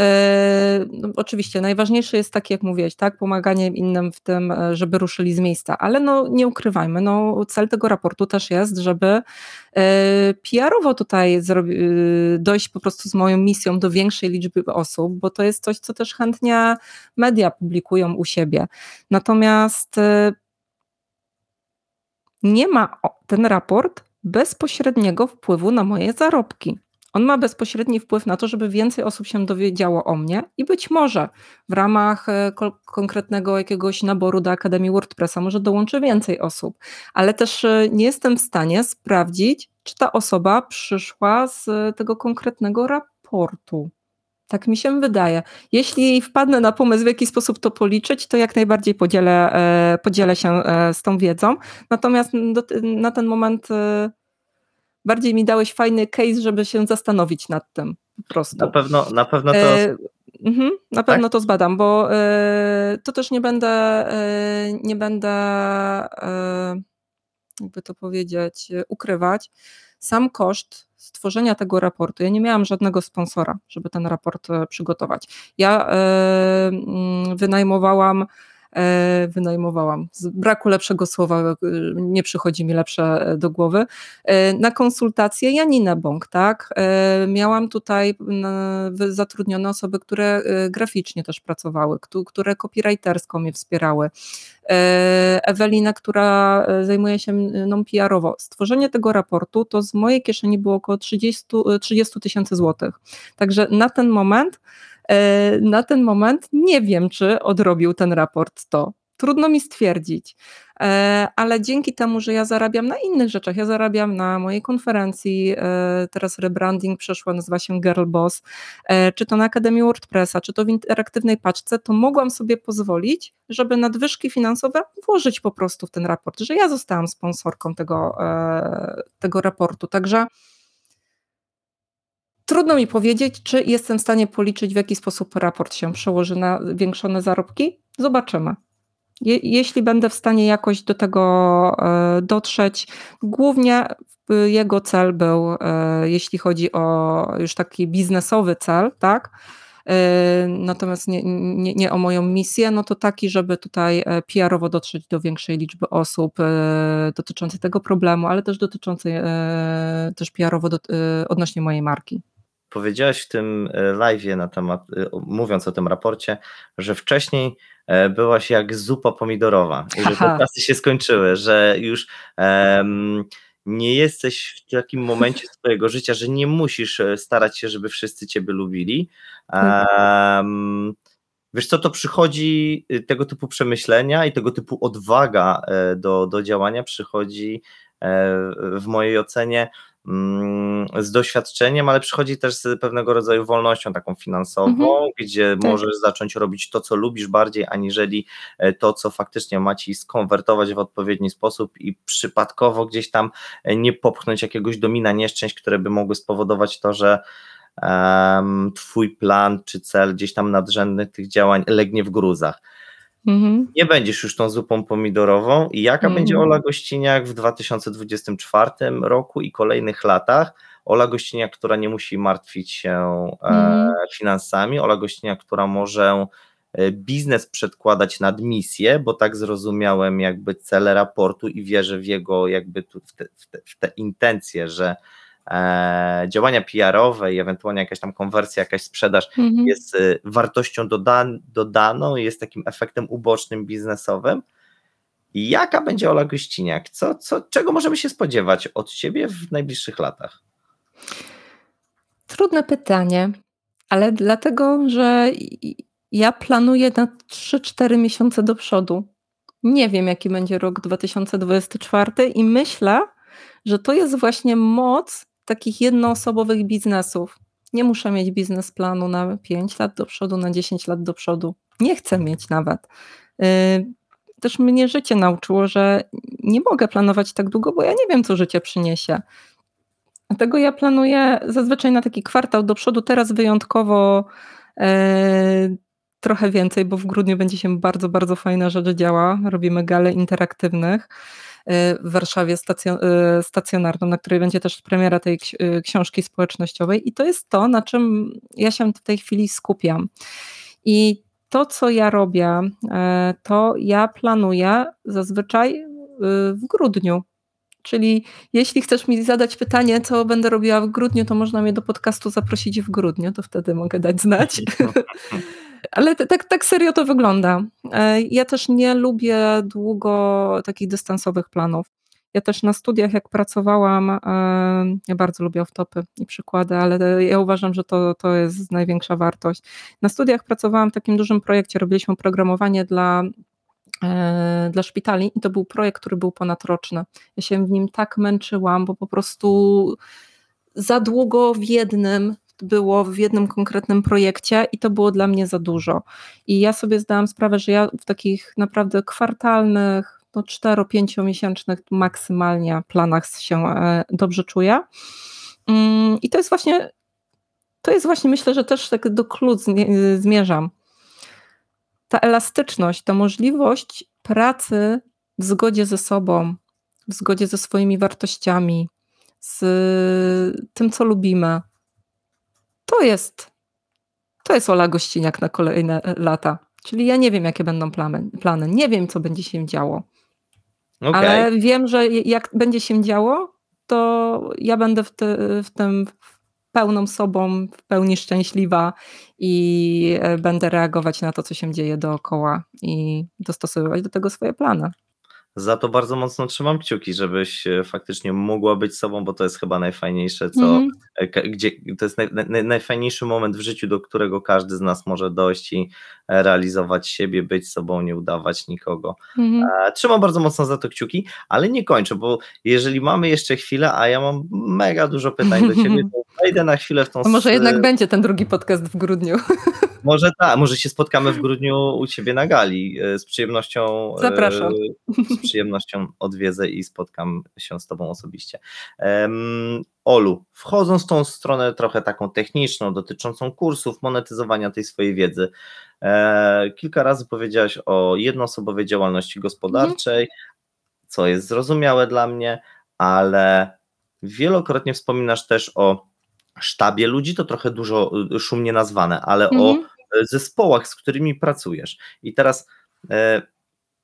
E, no, oczywiście najważniejsze jest tak, jak mówiłeś, tak, pomaganie innym w tym, żeby ruszyli z miejsca, ale no nie ukrywajmy, no cel tego raportu też jest, żeby PR-owo tutaj dojść po prostu z moją misją do większej liczby osób, bo to jest coś, co też chętnie media publikują u siebie. Natomiast nie ma ten raport bezpośredniego wpływu na moje zarobki. On ma bezpośredni wpływ na to, żeby więcej osób się dowiedziało o mnie i być może w ramach e, konkretnego jakiegoś naboru do Akademii WordPressa może dołączy więcej osób, ale też e, nie jestem w stanie sprawdzić, czy ta osoba przyszła z tego konkretnego raportu. Tak mi się wydaje. Jeśli wpadnę na pomysł, w jaki sposób to policzyć, to jak najbardziej podzielę, e, podzielę się z tą wiedzą. Natomiast na ten moment bardziej mi dałeś fajny case, żeby się zastanowić nad tym po prostu. Na pewno, na pewno to. E, mhm, na tak? pewno to zbadam, bo e, to też nie będę, e, nie będę, e, jakby to powiedzieć, ukrywać. Sam koszt stworzenia tego raportu, ja nie miałam żadnego sponsora, żeby ten raport e, przygotować. Ja e, mm, wynajmowałam wynajmowałam. Z braku lepszego słowa e, nie przychodzi mi lepsze e, do głowy. Na konsultację Janina Bąk, tak? Miałam tutaj zatrudnione osoby, które graficznie też pracowały, które copywritersko mnie wspierały. Ewelina, która zajmuje się mną PR-owo. Stworzenie tego raportu to z mojej kieszeni było około 30 tysięcy złotych. Także na ten moment E, na ten moment nie wiem, czy odrobił ten raport to. Trudno mi stwierdzić, e, ale dzięki temu, że ja zarabiam na innych rzeczach, ja zarabiam na mojej konferencji, e, teraz rebranding przeszła, nazywa się Girl Boss, czy to na Akademii WordPressa, czy to w interaktywnej paczce, to mogłam sobie pozwolić, żeby nadwyżki finansowe włożyć po prostu w ten raport, że ja zostałam sponsorką tego, tego raportu. Także Trudno mi powiedzieć, czy jestem w stanie policzyć, w jaki sposób raport się przełoży na zwiększone zarobki. Zobaczymy. Je, jeśli będę w stanie jakoś do tego e, dotrzeć, głównie jego cel był, e, jeśli chodzi o już taki biznesowy cel, tak? E, natomiast nie, nie, nie, o moją misję, no to taki, żeby tutaj PR-owo dotrzeć do większej liczby osób dotyczącej tego problemu, ale też dotyczącej też PR-owo do, odnośnie mojej marki powiedziałaś w tym e, live na temat, e, mówiąc o tym raporcie, że wcześniej e, byłaś jak zupa pomidorowa i że czasy się skończyły, że już um, nie jesteś w takim momencie swojego życia, że nie musisz starać się, żeby wszyscy ciebie lubili. Um, wiesz co, to przychodzi tego typu przemyślenia i tego typu odwaga do, do działania przychodzi w mojej ocenie z doświadczeniem, ale przychodzi też z pewnego rodzaju wolnością taką finansową, mhm. gdzie tak. możesz zacząć robić to, co lubisz bardziej, aniżeli e, to, co faktycznie ma ci skonwertować w odpowiedni sposób i przypadkowo gdzieś tam e, nie popchnąć jakiegoś domina nieszczęść, które by mogły spowodować to, że um, twój plan czy cel gdzieś tam nadrzędny tych działań legnie w gruzach. Mhm. Nie będziesz już tą zupą pomidorową. I jaka mhm. będzie Ola Gościniak w 2024 roku i kolejnych latach? Ola Gościnia, która nie musi martwić się Mhm. finansami, Ola Gościnia, która może biznes przedkładać nad misję, bo tak zrozumiałem jakby cel raportu i wierzę w jego jakby tu, w, te, w, te, w te intencje, że e, działania PR-owe i ewentualnie jakaś tam konwersja, jakaś sprzedaż Mhm. jest e, wartością dodan, dodaną, jest takim efektem ubocznym biznesowym. Jaka będzie Ola Gościniak? Co, co, czego możemy się spodziewać od Ciebie w najbliższych latach? Trudne pytanie, ale dlatego, że ja planuję na 3-4 miesiące do przodu. Nie wiem, jaki będzie rok 2024 i myślę, że to jest właśnie moc takich jednoosobowych biznesów. Nie muszę mieć biznesplanu na 5 lat do przodu, na 10 lat do przodu. Nie chcę mieć nawet. Y, też mnie życie nauczyło, że nie mogę planować tak długo, bo ja nie wiem, co życie przyniesie. Dlatego ja planuję zazwyczaj na taki kwartał do przodu, teraz wyjątkowo e, trochę więcej, bo w grudniu będzie się bardzo, bardzo fajna rzecz działa. Robimy gale interaktywnych w Warszawie e, stacjonarną, na której będzie też premiera tej książki społecznościowej i to jest to, na czym ja się w tej chwili skupiam. I to, co ja robię, e, to ja planuję zazwyczaj w grudniu. Czyli jeśli chcesz mi zadać pytanie, co będę robiła w grudniu, to można mnie do podcastu zaprosić w grudniu, to wtedy mogę dać znać. Ale tak, tak serio to wygląda. E, ja też nie lubię długo takich dystansowych planów. Ja też na studiach, jak pracowałam, ja bardzo lubię off-topy i przykłady, ale ja uważam, że to, to jest największa wartość. Na studiach pracowałam w takim dużym projekcie, robiliśmy programowanie dla e, dla szpitali i to był projekt, który był ponadroczny. Ja się w nim tak męczyłam, bo po prostu za długo w jednym było w jednym konkretnym projekcie i to było dla mnie za dużo. I ja sobie zdałam sprawę, że ja w takich naprawdę kwartalnych, no 4-5 miesięcznych maksymalnie planach się e, dobrze czuję. Mm, I to jest właśnie, to jest właśnie myślę, że też tak do klucz zmierzam. Ta elastyczność, ta możliwość pracy w zgodzie ze sobą, w zgodzie ze swoimi wartościami, z tym, co lubimy. To jest, to jest Ola Gościniak na kolejne lata. Czyli ja nie wiem, jakie będą plany, plany. nie wiem, co będzie się działo. Okay. Ale wiem, że jak będzie się działo, to ja będę w, te, w tym pełną sobą, w pełni szczęśliwa i e, będę reagować na to, co się dzieje dookoła i dostosowywać do tego swoje plany. Za to bardzo mocno trzymam kciuki, żebyś e, faktycznie mogła być sobą, bo to jest chyba najfajniejsze, co, mm. gdzie, to jest naj, naj, najfajniejszy moment w życiu, do którego każdy z nas może dojść i e, realizować siebie, być sobą, nie udawać nikogo. Mm. Trzymam bardzo mocno za to kciuki, ale nie kończę, bo jeżeli mamy jeszcze chwilę, a ja mam mega dużo pytań do ciebie, to wejdę na chwilę w tą... A może jednak będzie ten drugi podcast w grudniu. Może tak, może się spotkamy w grudniu u Ciebie na gali. E, z przyjemnością. E, Zapraszam. Z przyjemnością odwiedzę i spotkam się z Tobą osobiście. Um, Olu, wchodząc w tą stronę trochę taką techniczną, dotyczącą kursów, monetyzowania tej swojej wiedzy, e, kilka razy powiedziałaś o jednoosobowej działalności gospodarczej, co jest zrozumiałe dla mnie, ale wielokrotnie wspominasz też o sztabie ludzi, to trochę dużo szumnie nazwane, ale o mhm. Zespołach, z którymi pracujesz. I teraz e,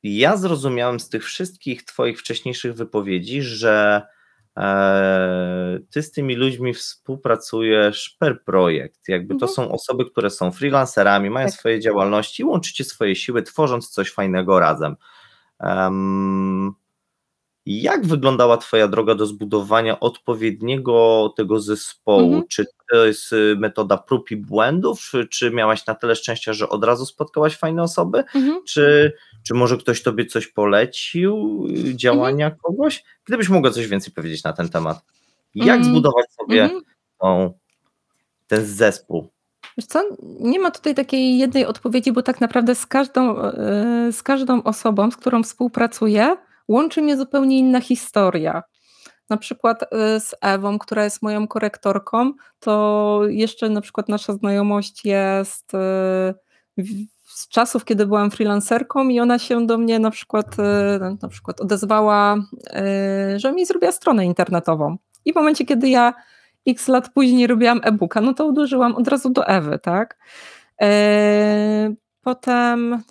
ja zrozumiałem z tych wszystkich Twoich wcześniejszych wypowiedzi, że e, Ty z tymi ludźmi współpracujesz per projekt. Jakby to mhm. są osoby, które są freelancerami, mają tak. swoje działalności, łączycie swoje siły, tworząc coś fajnego razem. Um, jak wyglądała Twoja droga do zbudowania odpowiedniego tego zespołu? Mhm. Czy to jest y, metoda prób i błędów? Czy miałaś na tyle szczęścia, że od razu spotkałaś fajne osoby? Mhm. Czy, czy może ktoś Tobie coś polecił, y, działania mhm. kogoś? Gdybyś mogła coś więcej powiedzieć na ten temat. Jak mhm. zbudować sobie mhm. tą, ten zespół? Wiesz co, nie ma tutaj takiej jednej odpowiedzi, bo tak naprawdę z każdą, y, z każdą osobą, z którą współpracuję, łączy mnie zupełnie inna historia. Na przykład y, z Ewą, która jest moją korektorką, to jeszcze na przykład nasza znajomość jest y, z czasów, kiedy byłam freelancerką i ona się do mnie na przykład, y, na przykład odezwała, że mi zrobiła stronę internetową. I w momencie, kiedy ja x lat później robiłam e-booka, no to uderzyłam od razu do Ewy, tak? Potem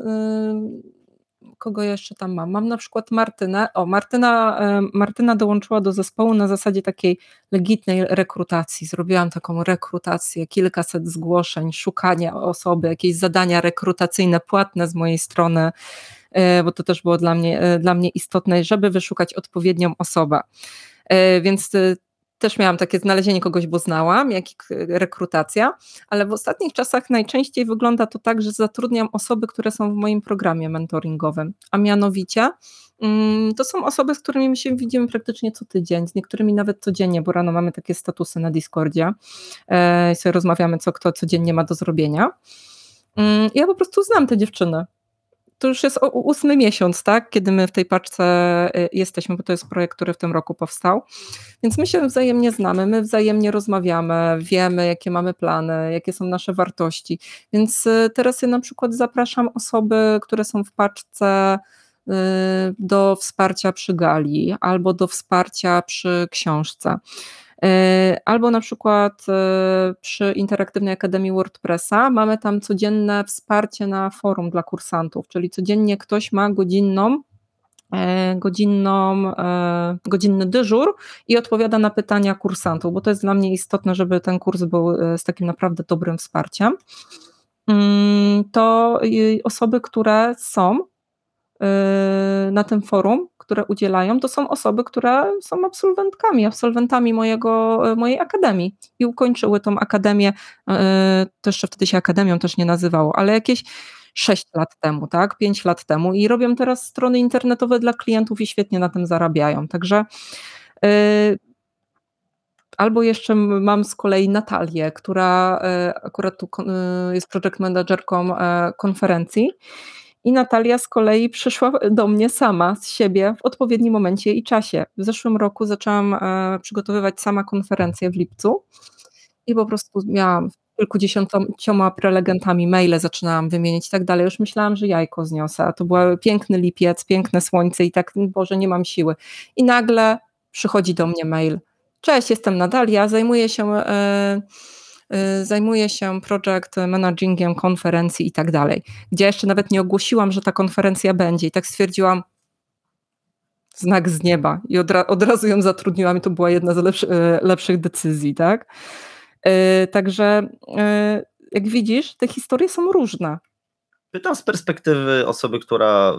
e, kogo jeszcze tam mam? Mam na przykład Martynę. O, Martyna, Martyna dołączyła do zespołu na zasadzie takiej legitnej rekrutacji. Zrobiłam taką rekrutację, kilkaset zgłoszeń, szukania osoby, jakieś zadania rekrutacyjne płatne z mojej strony, bo to też było dla mnie, dla mnie istotne, żeby wyszukać odpowiednią osobę. Więc też miałam takie znalezienie kogoś, bo znałam, jak i rekrutacja, ale w ostatnich czasach najczęściej wygląda to tak, że zatrudniam osoby, które są w moim programie mentoringowym, a mianowicie mm, to są osoby, z którymi my się widzimy praktycznie co tydzień, z niektórymi nawet codziennie, bo rano mamy takie statusy na Discordzie, e, sobie rozmawiamy, co kto codziennie ma do zrobienia. Mm, ja po prostu znam te dziewczyny to już jest ósmy miesiąc, tak, kiedy my w tej paczce y, jesteśmy, bo to jest projekt, który w tym roku powstał. Więc my się wzajemnie znamy, my wzajemnie rozmawiamy, wiemy, jakie mamy plany, jakie są nasze wartości. Więc y, teraz ja na przykład zapraszam osoby, które są w paczce y, do wsparcia przy gali albo do wsparcia przy książce. E, albo na przykład e, przy Interaktywnej Akademii WordPressa mamy tam codzienne wsparcie na forum dla kursantów, czyli codziennie ktoś ma godzinną e, godzinną, godzinny dyżur i odpowiada na pytania kursantów, bo to jest dla mnie istotne, żeby ten kurs był z takim naprawdę dobrym wsparciem. Mm, to osoby, które są na tym forum, które udzielają, to są osoby, które są absolwentkami, absolwentami mojego, mojej akademii. I ukończyły tą akademię, e, to jeszcze wtedy się akademią też nie nazywało, ale jakieś 6 lat temu, tak, 5 lat temu. I robią teraz strony internetowe dla klientów i świetnie na tym zarabiają. Także e, Albo jeszcze mam z kolei Natalię, która e, akurat tu jest project managerką konferencji i Natalia z kolei przyszła do mnie sama, z siebie, w odpowiednim momencie i czasie. W zeszłym roku zaczęłam e, przygotowywać sama konferencję w lipcu i po prostu miałam kilkudziesięcioma prelegentami maile zaczynałam wymienić i tak dalej. Już myślałam, że jajko zniosę, a to był piękny lipiec, piękne słońce i tak, Boże, nie mam siły. I nagle przychodzi do mnie mail. Cześć, jestem Natalia, zajmuję się... E, zajmuję się project managingiem konferencji i tak dalej, gdzie jeszcze nawet nie ogłosiłam, że ta konferencja będzie i tak stwierdziłam, znak z nieba i od, od razu ją zatrudniłam i to była jedna z lepszy, y, lepszych decyzji, tak? Y, także jak widzisz, te historie są różne. Pytam z perspektywy osoby, która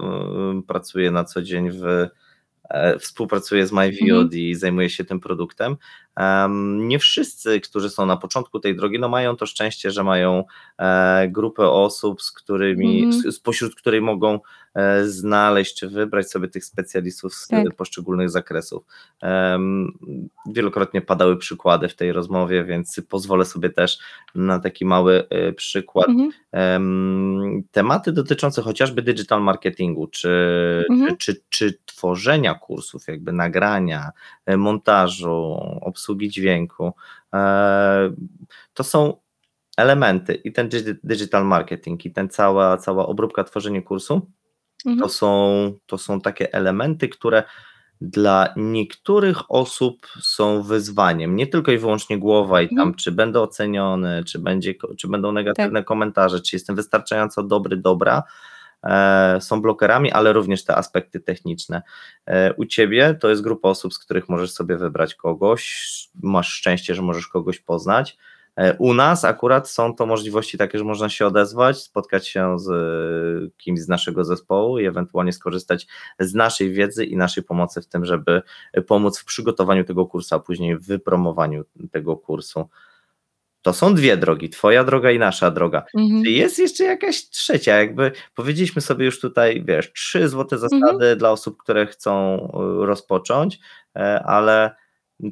pracuje na co dzień w E, współpracuję z MyVod mhm. i zajmuję się tym produktem. Nie wszyscy, którzy są na początku tej drogi, no mają to szczęście, że mają e, grupę osób, z którymi, mhm. spośród której mogą znaleźć czy wybrać sobie tych specjalistów z tak. poszczególnych zakresów. Wielokrotnie padały przykłady w tej rozmowie, więc pozwolę sobie też na taki mały przykład. Mhm. Tematy dotyczące chociażby digital marketingu, czy, mhm. czy, czy, czy tworzenia kursów, jakby nagrania, e, montażu, obsługi dźwięku. E, to są elementy i ten digital marketing, i ten cała, cała obróbka, tworzenie kursu. To, są, to są takie elementy, które dla niektórych osób są wyzwaniem. Nie tylko i wyłącznie głowa i tam, mhm. czy będę oceniony, czy, będzie, czy będą negatywne tak. komentarze, czy jestem wystarczająco dobry, dobra, E, są blokerami, ale również te aspekty techniczne. E, u ciebie to jest grupa osób, z których możesz sobie wybrać kogoś, masz szczęście, że możesz kogoś poznać. E, u nas akurat są to możliwości takie, że można się odezwać, spotkać się z kimś z naszego zespołu i ewentualnie skorzystać z naszej wiedzy i naszej pomocy w tym, żeby pomóc w przygotowaniu tego kursu, a później w wypromowaniu tego kursu. To są dwie drogi, twoja droga i nasza droga. Mhm. Czy jest jeszcze jakaś trzecia? Jakby powiedzieliśmy sobie już tutaj, wiesz, trzy złote zasady mhm. dla osób, które chcą y, rozpocząć, e, ale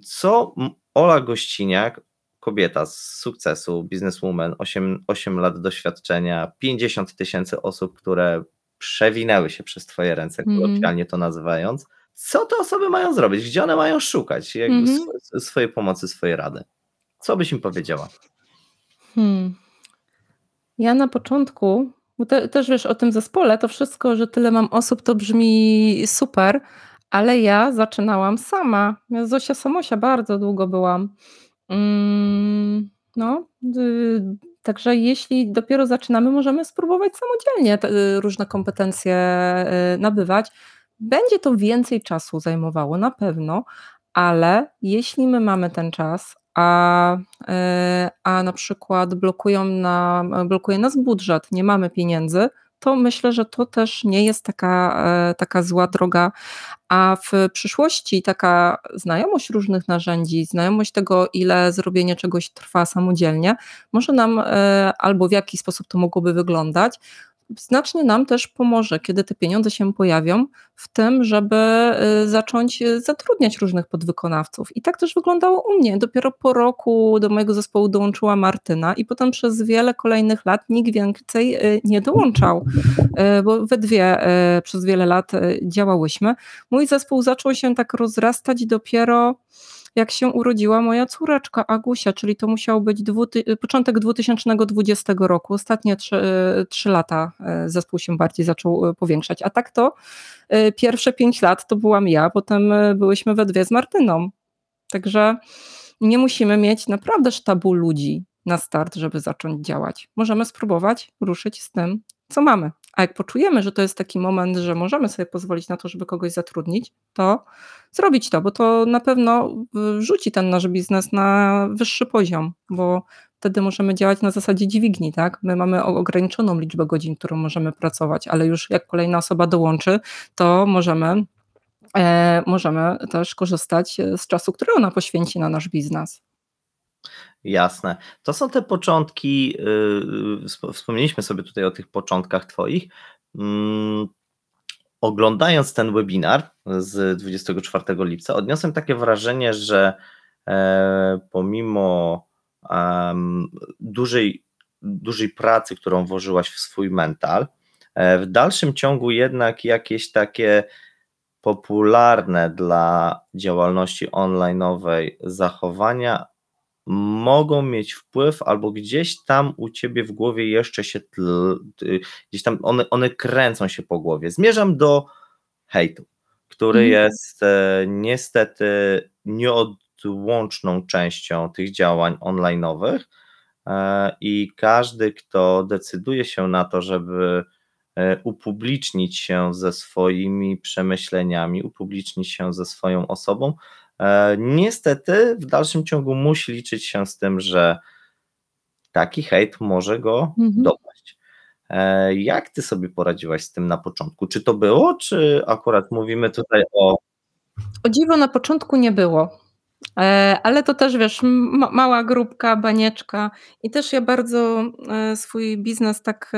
co Ola Gościniak, kobieta z sukcesu, bizneswoman, 8, 8 lat doświadczenia, 50 tysięcy osób, które przewinęły się przez twoje ręce, mhm. kolokwialnie to nazywając, co te osoby mają zrobić? Gdzie one mają szukać jakby mhm. swojej pomocy, swojej rady? Co byś im powiedziała? Hmm. Ja na początku, bo te, też wiesz o tym zespole, to wszystko, że tyle mam osób, to brzmi super, ale ja zaczynałam sama. Ja Zosia Samosia bardzo długo byłam. Mm, no, y, także jeśli dopiero zaczynamy, możemy spróbować samodzielnie y, różne kompetencje y, nabywać. Będzie to więcej czasu zajmowało na pewno, ale jeśli my mamy ten czas, a, a na przykład blokują na, blokuje nas budżet, nie mamy pieniędzy, to myślę, że to też nie jest taka, e, taka zła droga, a w przyszłości taka znajomość różnych narzędzi, znajomość tego, ile zrobienie czegoś trwa samodzielnie, może nam e, albo w jaki sposób to mogłoby wyglądać, znacznie nam też pomoże, kiedy te pieniądze się pojawią, w tym, żeby y, zacząć y, zatrudniać różnych podwykonawców. I tak też wyglądało u mnie. Dopiero po roku do mojego zespołu dołączyła Martyna, i potem przez wiele kolejnych lat nikt więcej y, nie dołączał, bo we dwie przez wiele lat działałyśmy. Mój zespół zaczął się tak rozrastać dopiero jak się urodziła moja córeczka Agusia, czyli to musiał być dwuty, początek 2020 roku. Ostatnie trzy, trzy lata e, zespół się bardziej zaczął powiększać. A tak to pierwsze pięć lat to byłam ja, potem byłyśmy we dwie z Martyną. Także nie musimy mieć naprawdę sztabu ludzi na start, żeby zacząć działać. Możemy spróbować ruszyć z tym, co mamy. A jak poczujemy, że to jest taki moment, że możemy sobie pozwolić na to, żeby kogoś zatrudnić, to zrobić to, bo to na pewno wrzuci ten nasz biznes na wyższy poziom, bo wtedy możemy działać na zasadzie dźwigni, tak? My mamy ograniczoną liczbę godzin, którą możemy pracować, ale już jak kolejna osoba dołączy, to możemy, e, możemy też korzystać z czasu, który ona poświęci na nasz biznes. Jasne. To są te początki, yy, wspomnieliśmy sobie tutaj o tych początkach Twoich. Mm, oglądając ten webinar z 24 lipca, odniosłem takie wrażenie, że e, pomimo dużej, dużej pracy, którą włożyłaś w swój mental, e, w dalszym ciągu jednak jakieś takie popularne dla działalności online'owej zachowania mogą mieć wpływ, albo gdzieś tam u ciebie w głowie jeszcze się tl, gdzieś tam one, one kręcą się po głowie. Zmierzam do hejtu, który mhm. jest e, niestety nieodłączną częścią tych działań online'owych e, i każdy, kto decyduje się na to, żeby e, upublicznić się ze swoimi przemyśleniami, upublicznić się ze swoją osobą, niestety w dalszym ciągu musi liczyć się z tym, że taki hejt może go mhm. dopaść. E, jak ty sobie poradziłaś z tym na początku? Czy to było, czy akurat mówimy tutaj o. O dziwo na początku nie było. E, ale to też wiesz, mała grupka, banieczka i też ja bardzo swój biznes tak,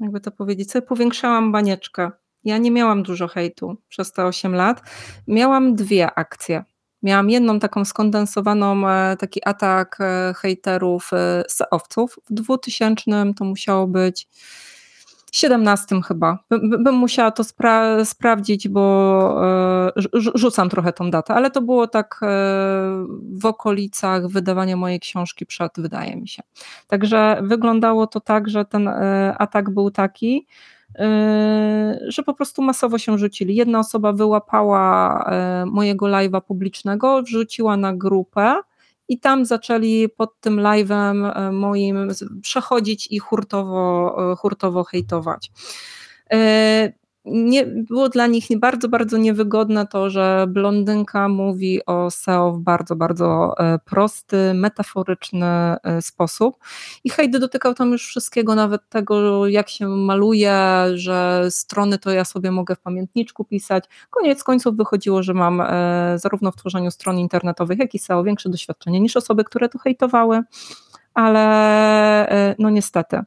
jakby to powiedzieć, sobie powiększałam banieczkę. Ja nie miałam dużo hejtu przez te 8 lat. Miałam dwie akcje. Miałam jedną taką skondensowaną, e, taki atak e, hejterów e, seowców. W 2000 to musiało być 17 chyba. Bym musiała to spra sprawdzić, bo rzucam trochę tą datę, ale to było tak w okolicach wydawania mojej książki przed, wydaje mi się. Także wyglądało to tak, że ten atak był taki, że po prostu masowo się rzucili. Jedna osoba wyłapała e, mojego live'a publicznego, wrzuciła na grupę i tam zaczęli pod tym live'em e, moim przechodzić i hurtowo, hurtowo hejtować nie, było dla nich bardzo, bardzo niewygodne to, że blondynka mówi o SEO w bardzo, bardzo e, prosty, metaforyczny e, sposób. I Heidi dotykał tam już wszystkiego, nawet tego, jak się maluje, że strony to ja sobie mogę w pamiętniczku pisać. Koniec końców wychodziło, że mam e, zarówno w tworzeniu stron internetowych, jak i SEO większe doświadczenie niż osoby, które to hejtowały, ale no niestety.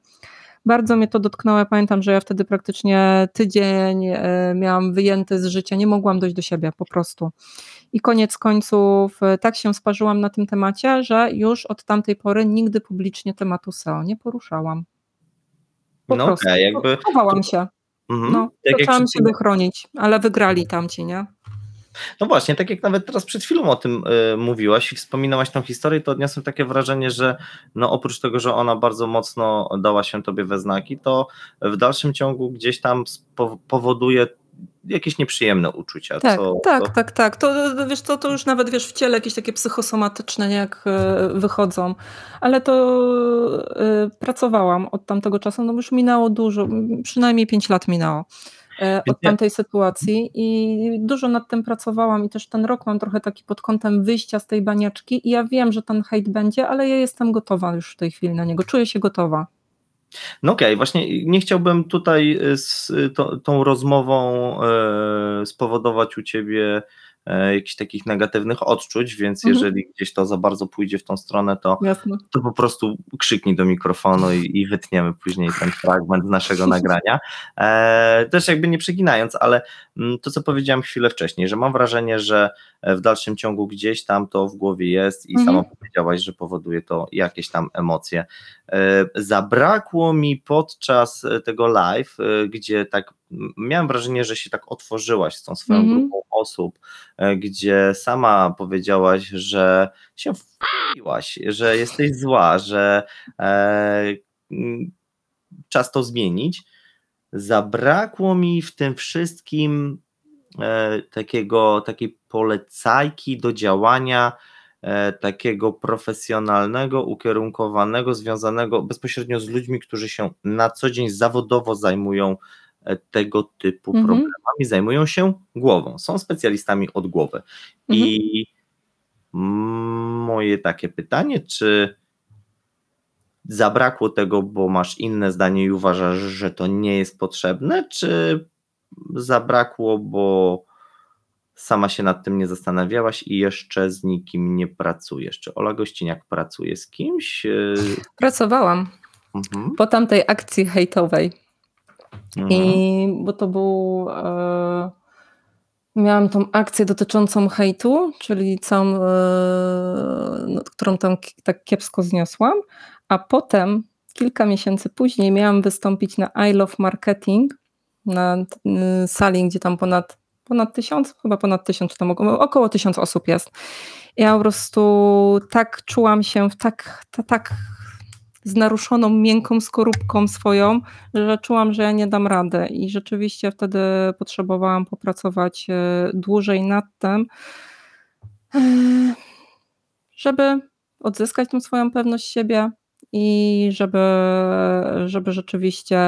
Bardzo mnie to dotknęło. Ja pamiętam, że ja wtedy praktycznie tydzień e, miałam wyjęty z życia, nie mogłam dojść do siebie po prostu. I koniec końców e, tak się sparzyłam na tym temacie, że już od tamtej pory nigdy publicznie tematu SEO nie poruszałam. Po no prostu. Okay, jakby... Chowałam się. Mhm. No, tak zaczęłam siebie chronić, ale wygrali tamci, nie? No właśnie, tak jak nawet teraz przed chwilą o tym y, mówiłaś i wspominałaś tą historię, to odniosłem takie wrażenie, że no oprócz tego, że ona bardzo mocno dała się tobie we znaki, to w dalszym ciągu gdzieś tam powoduje jakieś nieprzyjemne uczucia. Tak, co, tak, co... tak, tak. To wiesz, to, to już nawet wiesz w ciele jakieś takie psychosomatyczne, nie, jak e, wychodzą. Ale to y, pracowałam od tamtego czasu, no już minęło dużo, przynajmniej 5 lat minęło od tamtej sytuacji i dużo nad tym pracowałam i też ten rok mam trochę taki pod kątem wyjścia z tej baniaczki i ja wiem, że ten hejt będzie, ale ja jestem gotowa już w tej chwili na niego, czuję się gotowa. No okej, okay, właśnie nie chciałbym tutaj z to, tą rozmową e, spowodować u ciebie e, jakichś takich negatywnych odczuć, więc mhm. jeżeli gdzieś to za bardzo pójdzie w tą stronę, to, to po prostu krzyknij do mikrofonu i, i wytniemy później ten fragment naszego nagrania. E, też jakby nie przeginając, ale mm, to, co powiedziałem chwilę wcześniej, że mam wrażenie, że w dalszym ciągu gdzieś tam to w głowie jest i mhm. sama powiedziałaś, że powoduje to jakieś tam emocje. E, zabrakło mi podczas tego live, e, gdzie tak miałem wrażenie, że się tak otworzyłaś z tą swoją mhm. grupą osób, e, gdzie sama powiedziałaś, że się wpiłaś, że jesteś zła, że e, czas to zmienić. Zabrakło mi w tym wszystkim e, takiego, takiej polecajki do działania e, takiego profesjonalnego, ukierunkowanego, związanego bezpośrednio z ludźmi, którzy się na co dzień zawodowo zajmują tego typu mhm. problemami, zajmują się głową, są specjalistami od głowy. Mhm. I moje takie pytanie, czy zabrakło tego, bo masz inne zdanie i uważasz, że to nie jest potrzebne, czy zabrakło, bo sama się nad tym nie zastanawiałaś i jeszcze z nikim nie pracujesz. Czy Ola Gościniak pracuje z kimś? Pracowałam mhm. po tamtej akcji hejtowej. Mhm. I bo to był. E, miałam tą akcję dotyczącą hejtu, czyli całą, e, no, którą tam tak kiepsko zniosłam, a potem kilka miesięcy później miałam wystąpić na I Love Marketing na sali, gdzie tam ponad ponad tysiąc, chyba ponad tysiąc, tam około tysiąc osób jest. Ja po prostu tak czułam się w tak, tak z naruszoną miękką skorupką swoją, że czułam, że ja nie dam rady. I rzeczywiście wtedy potrzebowałam popracować e, dłużej nad tym, e, żeby odzyskać tą swoją pewność siebie, i żeby, żeby rzeczywiście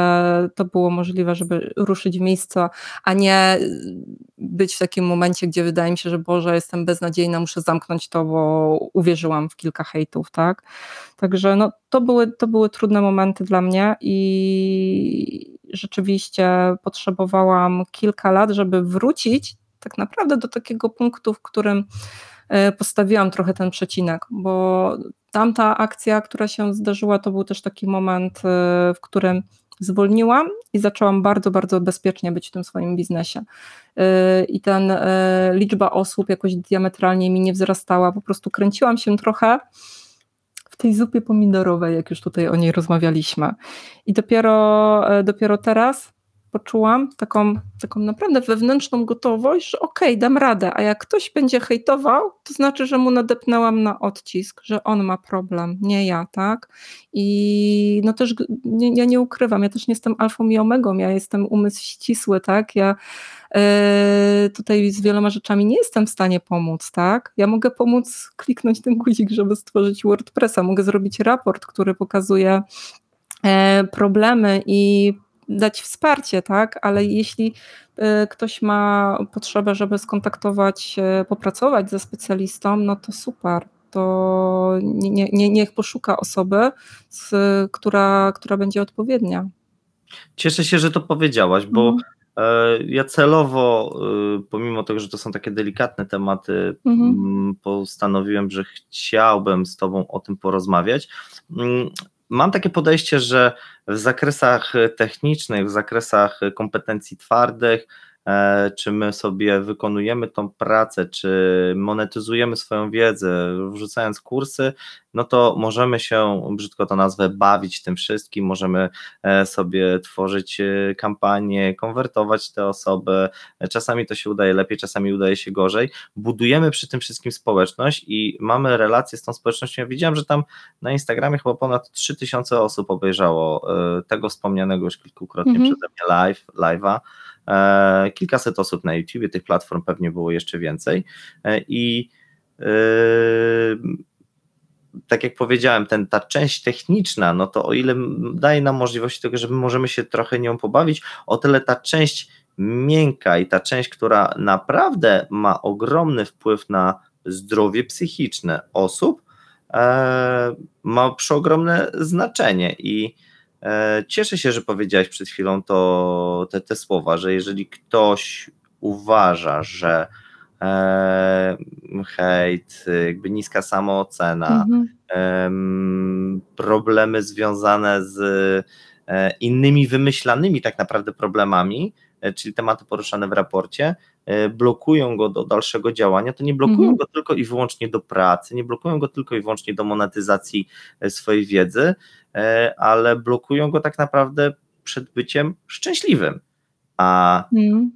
to było możliwe, żeby ruszyć w miejsca, a nie być w takim momencie, gdzie wydaje mi się, że Boże, jestem beznadziejna, muszę zamknąć to, bo uwierzyłam w kilka hejtów, tak? Także no, to, były, to były trudne momenty dla mnie i rzeczywiście potrzebowałam kilka lat, żeby wrócić tak naprawdę do takiego punktu, w którym postawiłam trochę ten przecinek, bo tamta akcja, która się zdarzyła, to był też taki moment, y, w którym zwolniłam i zaczęłam bardzo, bardzo bezpiecznie być w tym swoim biznesie. Y, I ten liczba osób jakoś diametralnie mi nie wzrastała, po prostu kręciłam się trochę w tej zupie pomidorowej, jak już tutaj o niej rozmawialiśmy. I dopiero, dopiero teraz poczułam taką, taką naprawdę wewnętrzną gotowość, że okej, okay, dam radę, a jak ktoś będzie hejtował, to znaczy, że mu nadepnęłam na odcisk, że on ma problem, nie ja, tak? I no też nie, ja nie ukrywam, ja też nie jestem alfą i omegą, ja jestem umysł ścisły, tak? Ja yy, tutaj z wieloma rzeczami nie jestem w stanie pomóc, tak? Ja mogę pomóc kliknąć ten guzik, żeby stworzyć WordPressa, mogę zrobić raport, który pokazuje e, problemy i dać wsparcie, tak, ale jeśli y, ktoś ma potrzebę, żeby skontaktować popracować ze specjalistą, no to super. To nie, nie, niech poszuka osoby, z, która, która będzie odpowiednia. Cieszę się, że to powiedziałaś, bo mhm. E, ja celowo, y, pomimo tego, że to są takie delikatne tematy, mhm. Mm, postanowiłem, że chciałbym z Tobą o tym porozmawiać. Mam takie podejście, że w zakresach technicznych, w zakresach kompetencji twardych, czy my sobie wykonujemy tą pracę, czy monetyzujemy swoją wiedzę, wrzucając kursy, no to możemy się, brzydko to nazwę, bawić tym wszystkim, możemy e, sobie tworzyć e, kampanie, konwertować te osoby, czasami to się udaje lepiej, czasami udaje się gorzej, budujemy przy tym wszystkim społeczność i mamy relacje z tą społecznością, ja widziałem, że tam na Instagramie chyba ponad 3000 osób obejrzało tego wspomnianego już kilkukrotnie mhm. przeze mnie live, live'a, e, kilkaset osób na YouTube, tych platform pewnie było jeszcze więcej. E, i tak jak powiedziałem, ten, ta część techniczna, no to o ile daje nam możliwość tego, że my możemy się trochę nią pobawić, o tyle ta część miękka i ta część, która naprawdę ma ogromny wpływ na zdrowie psychiczne osób, e, ma przeogromne znaczenie i e, cieszę się, że powiedziałeś przed chwilą to, te, te słowa, że jeżeli ktoś uważa, że e, hejt, jakby niska samoocena, mhm. problemy związane z e, innymi wymyślanymi tak naprawdę problemami, e, czyli tematy poruszane w raporcie, e, blokują go do dalszego działania, to nie blokują mhm. go tylko i wyłącznie do pracy, nie blokują go tylko i wyłącznie do monetyzacji swojej wiedzy, ale blokują go tak naprawdę przed byciem szczęśliwym. A mhm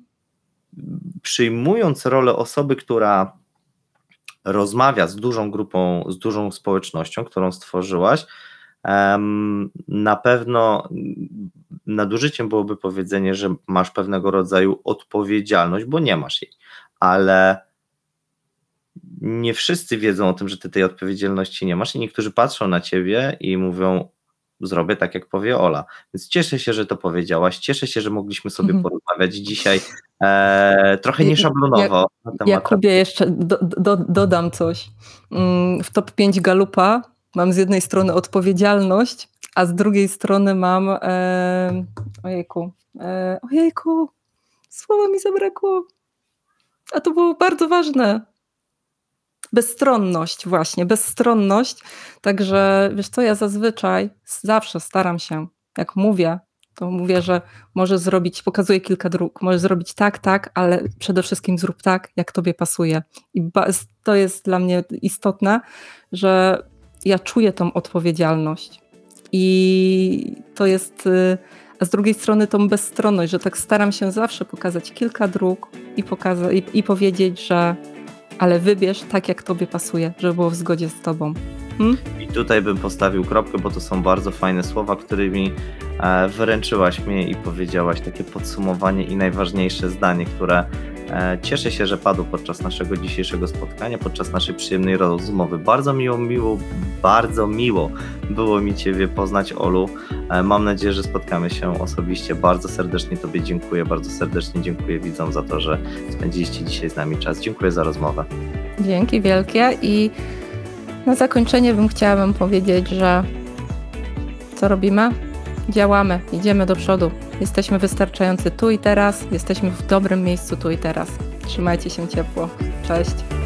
przyjmując rolę osoby, która rozmawia z dużą grupą, z dużą społecznością, którą stworzyłaś, na pewno nadużyciem byłoby powiedzenie, że masz pewnego rodzaju odpowiedzialność, bo nie masz jej, ale nie wszyscy wiedzą o tym, że ty tej odpowiedzialności nie masz i niektórzy patrzą na ciebie i mówią, zrobię tak, jak powie Ola. Więc cieszę się, że to powiedziałaś, cieszę się, że mogliśmy sobie mhm. porozmawiać dzisiaj e, trochę nieszablonowo ja, na temat. Jakubie, jeszcze do, do, dodam coś. Mm, w top 5 Galupa mam z jednej strony odpowiedzialność, a z drugiej strony mam e, ojejku, e, ojejku, słowa mi zabrakło. A to było bardzo ważne bezstronność właśnie, bezstronność. Także wiesz co, ja zazwyczaj zawsze staram się, jak mówię, to mówię, że możesz zrobić, pokazuję kilka dróg, możesz zrobić tak, tak, ale przede wszystkim zrób tak, jak tobie pasuje. I to jest dla mnie istotne, że ja czuję tą odpowiedzialność. I to jest, y, a z drugiej strony tą bezstronność, że tak staram się zawsze pokazać kilka dróg i, pokaza- i, i powiedzieć, że ale wybierz tak, jak tobie pasuje, żeby było w zgodzie z tobą. Hmm? I tutaj bym postawił kropkę, bo to są bardzo fajne słowa, którymi e, wyręczyłaś mnie i powiedziałaś takie podsumowanie i najważniejsze zdanie, które cieszę się, że padł podczas naszego dzisiejszego spotkania, podczas naszej przyjemnej rozmowy. Bardzo miło, miło, bardzo miło było mi Ciebie poznać, Olu. E, mam nadzieję, że spotkamy się osobiście. Bardzo serdecznie Tobie dziękuję, bardzo serdecznie dziękuję widzom za to, że spędziliście dzisiaj z nami czas. Dziękuję za rozmowę. Dzięki wielkie i na zakończenie bym chciała powiedzieć, że co robimy? Działamy, idziemy do przodu. Jesteśmy wystarczający tu i teraz, jesteśmy w dobrym miejscu tu i teraz. Trzymajcie się ciepło. Cześć.